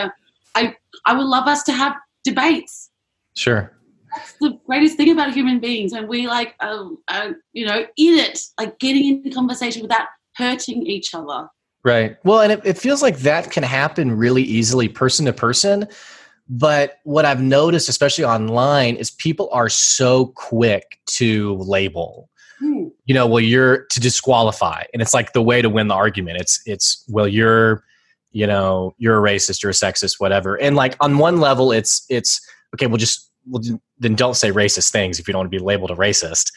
I, I would love us to have debates. Sure. That's the greatest thing about human beings. And we like, uh, uh, you know, in it, like getting into conversation without hurting each other. Right. Well, and it, it feels like that can happen really easily person to person. But what I've noticed, especially online, is people are so quick to label you know, well, you're to disqualify, and it's like the way to win the argument. It's it's well, you're you know, you're a racist, you're a sexist, whatever. And like on one level, it's it's okay. Well, just well, then don't say racist things if you don't want to be labeled a racist.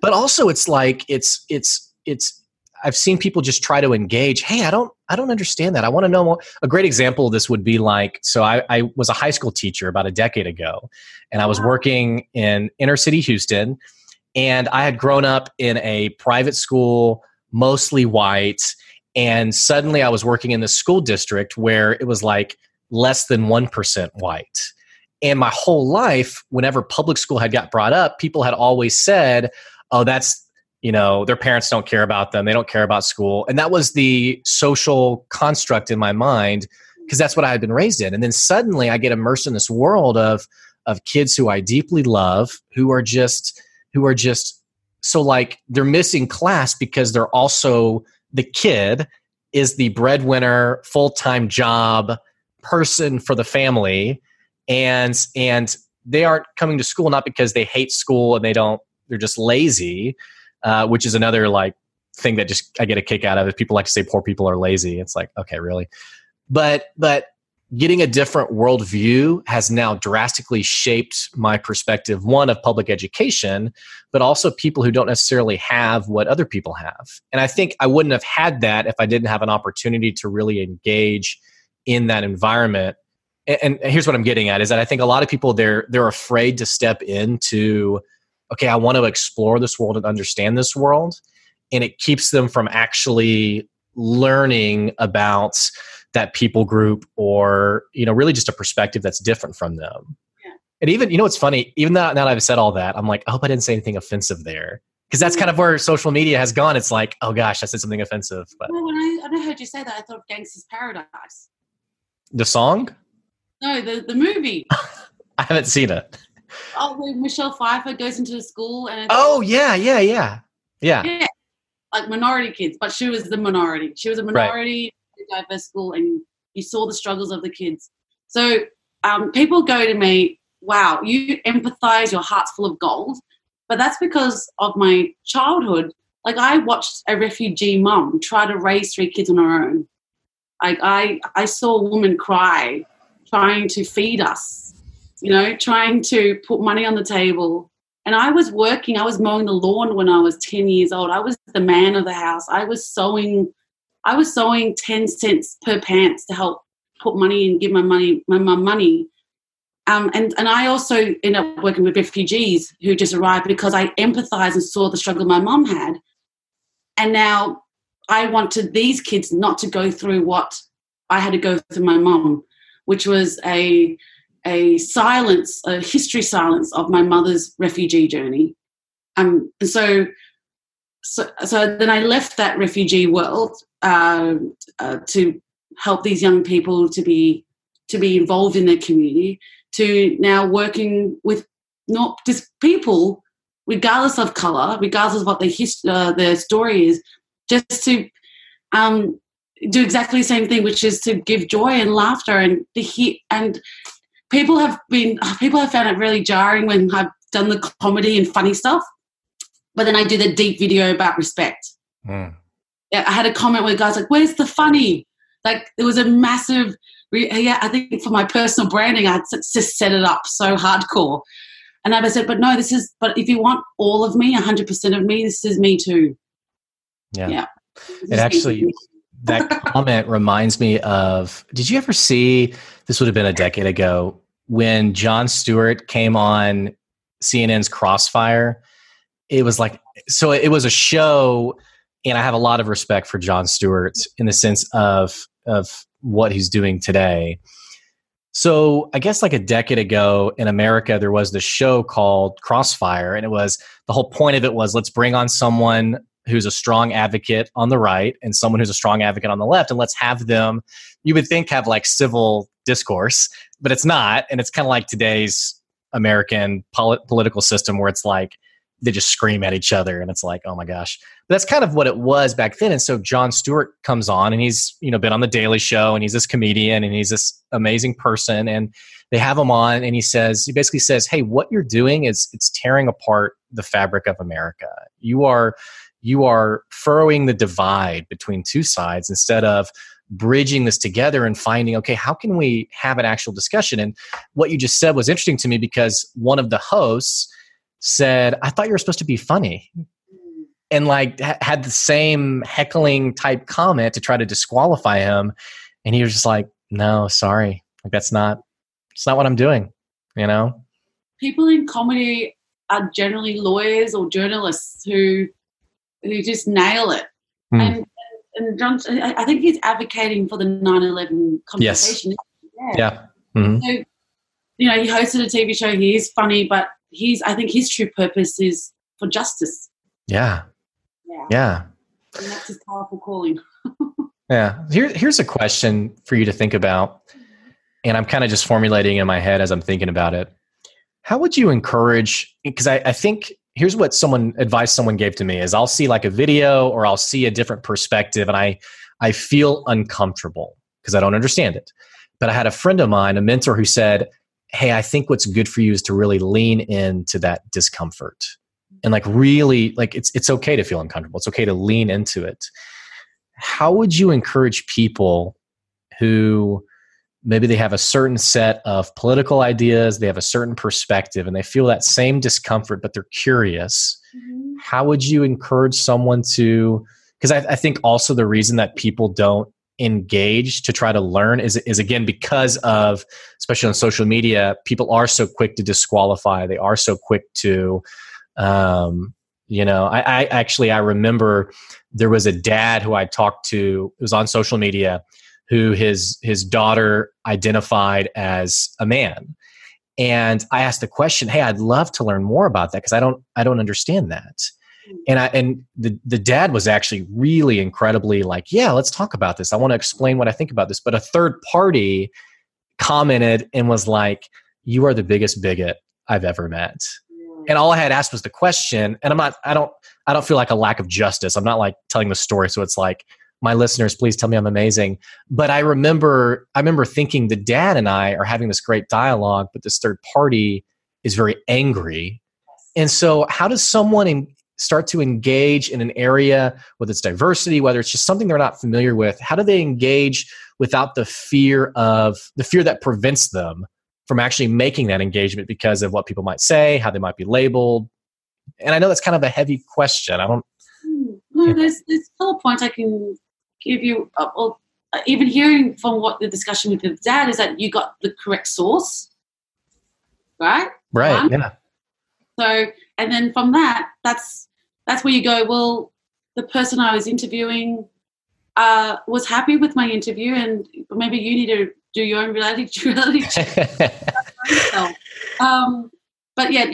But also, it's like it's it's it's. I've seen people just try to engage. Hey, I don't I don't understand that. I want to know more. A great example of this would be like so I, I was a high school teacher about a decade ago, and I was working in inner city Houston and I had grown up in a private school, mostly white. And suddenly I was working in the school district where it was like less than 1% white. And my whole life, whenever public school had got brought up, people had always said, oh, that's, you know, their parents don't care about them. They don't care about school. And that was the social construct in my mind because that's what I had been raised in. And then suddenly I get immersed in this world of, of kids who I deeply love, who are just, who are just so like they're missing class because they're also the kid is the breadwinner, full time job person for the family, and and they aren't coming to school not because they hate school and they don't they're just lazy, uh, which is another like thing that just I get a kick out of. If people like to say poor people are lazy, it's like okay, really, but but getting a different worldview has now drastically shaped my perspective one of public education but also people who don't necessarily have what other people have. And i think i wouldn't have had that if i didn't have an opportunity to really engage in that environment. And, and here's what i'm getting at is that i think a lot of people they're they're afraid to step into okay i want to explore this world and understand this world. And it keeps them from actually learning about that people group or you know really just a perspective that's different from them. Yeah. and even you know it's funny even now, now that i've said all that i'm like i hope i didn't say anything offensive there. Because that's kind of where social media has gone. It's like oh gosh i said something offensive but well, when I, when I heard you say that i thought of gangster's paradise. The song? No the, the movie. I haven't seen it. Oh when michelle pfeiffer goes into the school and oh yeah yeah yeah. Yeah. Yeah. Like minority kids but she was the minority. She was a minority right diverse school and you saw the struggles of the kids. So um, people go to me, wow, you empathize, your heart's full of gold. But that's because of my childhood. Like I watched a refugee mum try to raise three kids on her own. Like I, I saw a woman cry, trying to feed us, you know, trying to put money on the table. And I was working, I was mowing the lawn when I was 10 years old. I was the man of the house. I was sewing I was sewing 10 cents per pants to help put money and give my money, my mum money. Um, and, and I also ended up working with refugees who just arrived because I empathized and saw the struggle my mum had. And now I wanted these kids not to go through what I had to go through my mum, which was a, a silence, a history silence of my mother's refugee journey. Um, and so, so, so then I left that refugee world uh, uh, to help these young people to be to be involved in their community to now working with not just people regardless of color regardless of what their history uh, their story is just to um, do exactly the same thing which is to give joy and laughter and the he- and people have been people have found it really jarring when i've done the comedy and funny stuff but then i do the deep video about respect mm. I had a comment where guys like, "Where's the funny?" Like there was a massive. Yeah, I think for my personal branding, I just set it up so hardcore, and I said, "But no, this is. But if you want all of me, hundred percent of me, this is me too." Yeah, yeah. It actually that comment reminds me of. Did you ever see? This would have been a decade ago when Jon Stewart came on CNN's Crossfire. It was like so. It was a show and I have a lot of respect for Jon Stewart in the sense of of what he's doing today. So I guess like a decade ago in America, there was this show called Crossfire, and it was the whole point of it was let's bring on someone who's a strong advocate on the right and someone who's a strong advocate on the left, and let's have them. You would think have like civil discourse, but it's not, and it's kind of like today's American polit- political system where it's like they just scream at each other and it's like oh my gosh. But that's kind of what it was back then and so jon stewart comes on and he's you know been on the daily show and he's this comedian and he's this amazing person and they have him on and he says he basically says hey what you're doing is it's tearing apart the fabric of america. You are you are furrowing the divide between two sides instead of bridging this together and finding okay how can we have an actual discussion? And what you just said was interesting to me because one of the hosts said, I thought you were supposed to be funny. And like had the same heckling type comment to try to disqualify him. And he was just like, no, sorry. Like that's not, it's not what I'm doing, you know? People in comedy are generally lawyers or journalists who, who just nail it. Mm. And, and Jon, I think he's advocating for the 9/11 conversation. Yes. Yeah. yeah. Mm-hmm. So, you know, he hosted a TV show. He is funny, but he's. I think his true purpose is for justice. Yeah. Yeah. Yeah. And that's his powerful calling. yeah. Here, here's a question for you to think about, and I'm kind of just formulating in my head as I'm thinking about it. How would you encourage? Because I, I think here's what someone advice someone gave to me is I'll see like a video or I'll see a different perspective, and I I feel uncomfortable because I don't understand it. But I had a friend of mine, a mentor, who said, Hey, I think what's good for you is to really lean into that discomfort and like really like it's it's okay to feel uncomfortable. It's okay to lean into it. How would you encourage people who maybe they have a certain set of political ideas, they have a certain perspective, and they feel that same discomfort, but they're curious? Mm-hmm. How would you encourage someone to? Because I, I think also the reason that people don't engage to try to learn is is again because of especially on social media people are so quick to disqualify. They are so quick to um you know I, I actually i remember there was a dad who i talked to it was on social media who his his daughter identified as a man. And i asked the question hey i'd love to learn more about that because i don't i don't understand that and I and the the dad was actually really incredibly like, yeah, let's talk about this. I want to explain what I think about this. But a third party commented and was like, "You are the biggest bigot I've ever met." Mm. And all I had asked was the question, and I'm not, I don't, I don't feel like a lack of justice. I'm not like telling the story, so it's like, my listeners, please tell me I'm amazing. But I remember, I remember thinking the dad and I are having this great dialogue, but this third party is very angry. And so, how does someone in, start to engage in an area with its diversity, whether it's just something they're not familiar with, how do they engage without the fear of the fear that prevents them from actually making that engagement because of what people might say, how they might be labeled? And I know that's kind of a heavy question. I don't. Hmm. No, there's there's still a point I can give you. Uh, well, uh, even hearing from what the discussion with your dad is that you got the correct source, right? Right. Um, yeah. So, and then from that, that's that's where you go. Well, the person I was interviewing uh, was happy with my interview, and maybe you need to do your own reality reality check. um, but yeah,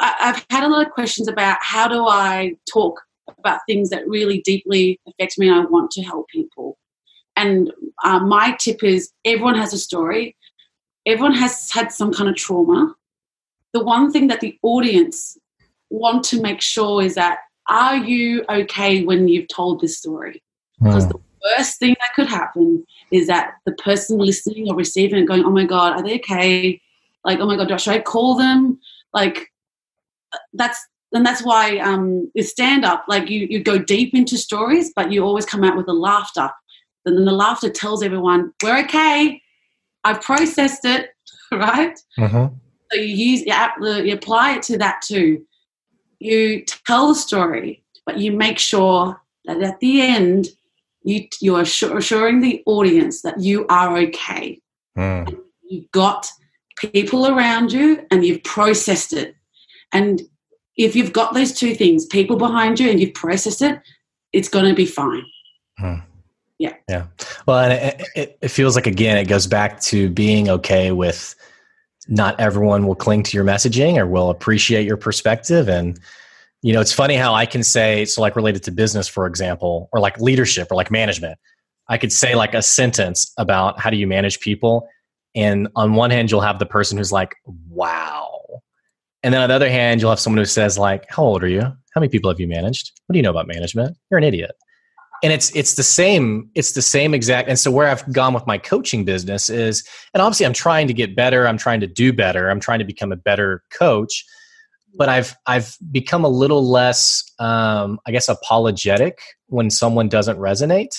I've had a lot of questions about how do I talk about things that really deeply affect me, and I want to help people. And uh, my tip is everyone has a story. Everyone has had some kind of trauma the one thing that the audience want to make sure is that are you okay when you've told this story? Because the worst thing that could happen is that the person listening or receiving it going, oh my God, are they okay? Like, oh my God, should I call them? Like, that's and that's why um, with stand up, like you, you go deep into stories, but you always come out with the laughter. And then the laughter tells everyone, we're okay. I've processed it, right? Mm-hmm. So you use you apply it to that too. You tell the story, but you make sure that at the end you you are assuring the audience that you are okay. Mm. You've got people around you, and you've processed it. And if you've got those two things, people behind you, and you've processed it, it's going to be fine. Mm. Yeah. Yeah. Well, and it, it, it feels like again, it goes back to being okay with not everyone will cling to your messaging or will appreciate your perspective. And you know it's funny how i can say so like related to business for example or like leadership or like management i could say like a sentence about how do you manage people. And on one hand you'll have the person who's like wow. And then on the other hand you'll have someone who says like how old are you? How many people have you managed? What do you know about management? You're an idiot and it's it's the same it's the same exact and so where i've gone with my coaching business is and obviously i'm trying to get better i'm trying to do better i'm trying to become a better coach but i've i've become a little less um, i guess apologetic when someone doesn't resonate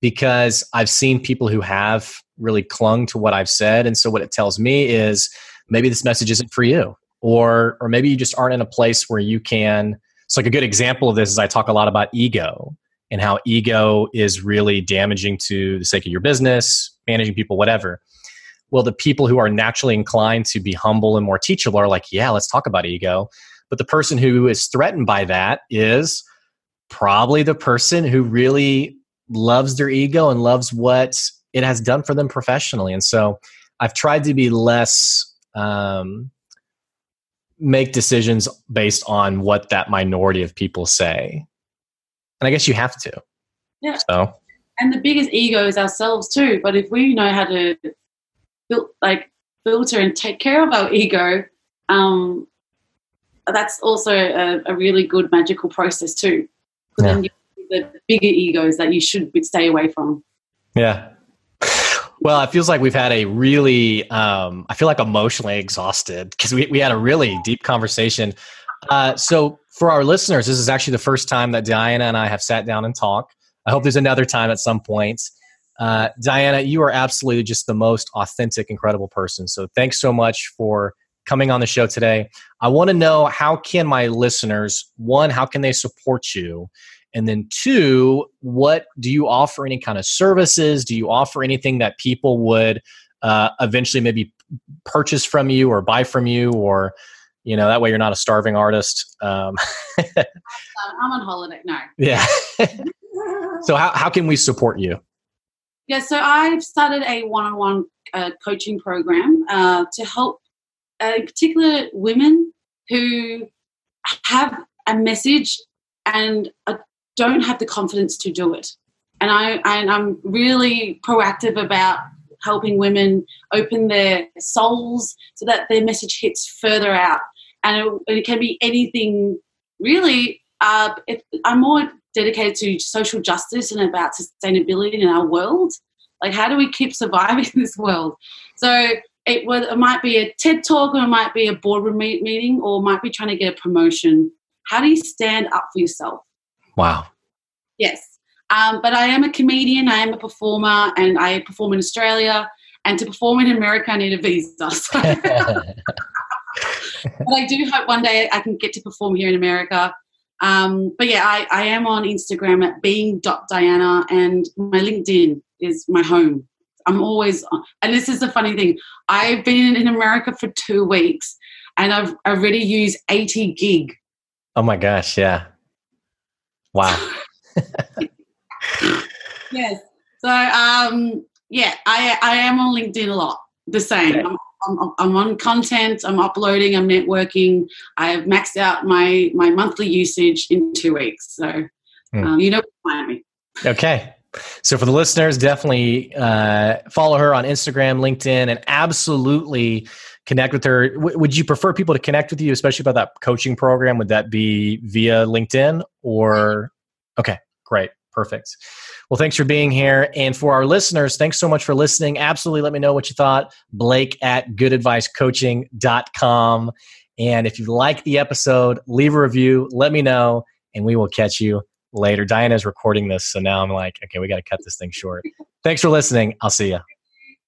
because i've seen people who have really clung to what i've said. And so what it tells me is maybe this message isn't for you or or maybe you just aren't in a place where you can so like a good example of this is i talk a lot about ego and how ego is really damaging to the sake of your business, managing people, whatever. Well, the people who are naturally inclined to be humble and more teachable are like, yeah, let's talk about ego. But the person who is threatened by that is, probably the person who really loves their ego and loves what it has done for them professionally. And so I've tried to be less um, make decisions based on what that minority of people say. And I guess you have to. Yeah. So and the biggest ego is ourselves too. But if we know how to build, like filter and take care of our ego, um, that's also a, a, really good magical process too. Yeah. Then the bigger egos that you should stay away from. Yeah. Well, it feels like we've had a really, um, I feel like emotionally exhausted because we, we had a really deep conversation. Uh, so, for our listeners, this is actually the first time that Diana and I have sat down and talked. I hope there's another time at some point. Uh, Diana, you are absolutely just the most authentic, incredible person. So, thanks so much for coming on the show today. I want to know how can my listeners, one, how can they support you? And then two, what do you offer any kind of services? Do you offer anything that people would uh, eventually maybe purchase from you or buy from you or you know that way you're not a starving artist um, i'm on holiday no yeah so how, how can we support you yeah so i've started a one-on-one uh, coaching program uh, to help uh, in particular women who have a message and a don't have the confidence to do it. And I and I'm really proactive about helping women open their souls so that their message hits further out. And it, it can be anything really. Uh, if, I'm more dedicated to social justice and about sustainability in our world. Like, how do we keep surviving in this world? So it, it might be a TED talk, or it might be a boardroom meeting, or it might be trying to get a promotion. How do you stand up for yourself? Wow. Yes. Um, but I am a comedian, I am a performer, and I perform in Australia. And to perform in America, I need a visa. So. but I do hope one day I can get to perform here in America. Um, but yeah, I, I am on Instagram at being.diana, and my LinkedIn is my home. I'm always on. And this is the funny thing I've been in America for two weeks, and I've already used 80 gig. Oh my gosh, yeah. Wow. yes. So um, yeah, I I am on LinkedIn a lot. The same. Okay. I'm, I'm, I'm, on content. I'm uploading. I'm networking. I have maxed out my my monthly usage in two weeks. So hmm. um, you know, find me. Okay. So for the listeners, definitely uh, follow her on Instagram, LinkedIn, and absolutely connect with her. W- would you prefer people to connect with you, especially about that coaching program? Would that be via LinkedIn or? Okay, great. Perfect. Well, thanks for being here. And for our listeners, thanks so much for listening. Absolutely let me know what you thought. Blake at goodadvicecoaching.com. And if you like the episode, leave a review, let me know, and we will catch you later. Diana's recording this, so now I'm like, okay, we got to cut this thing short. Thanks for listening. I'll see you.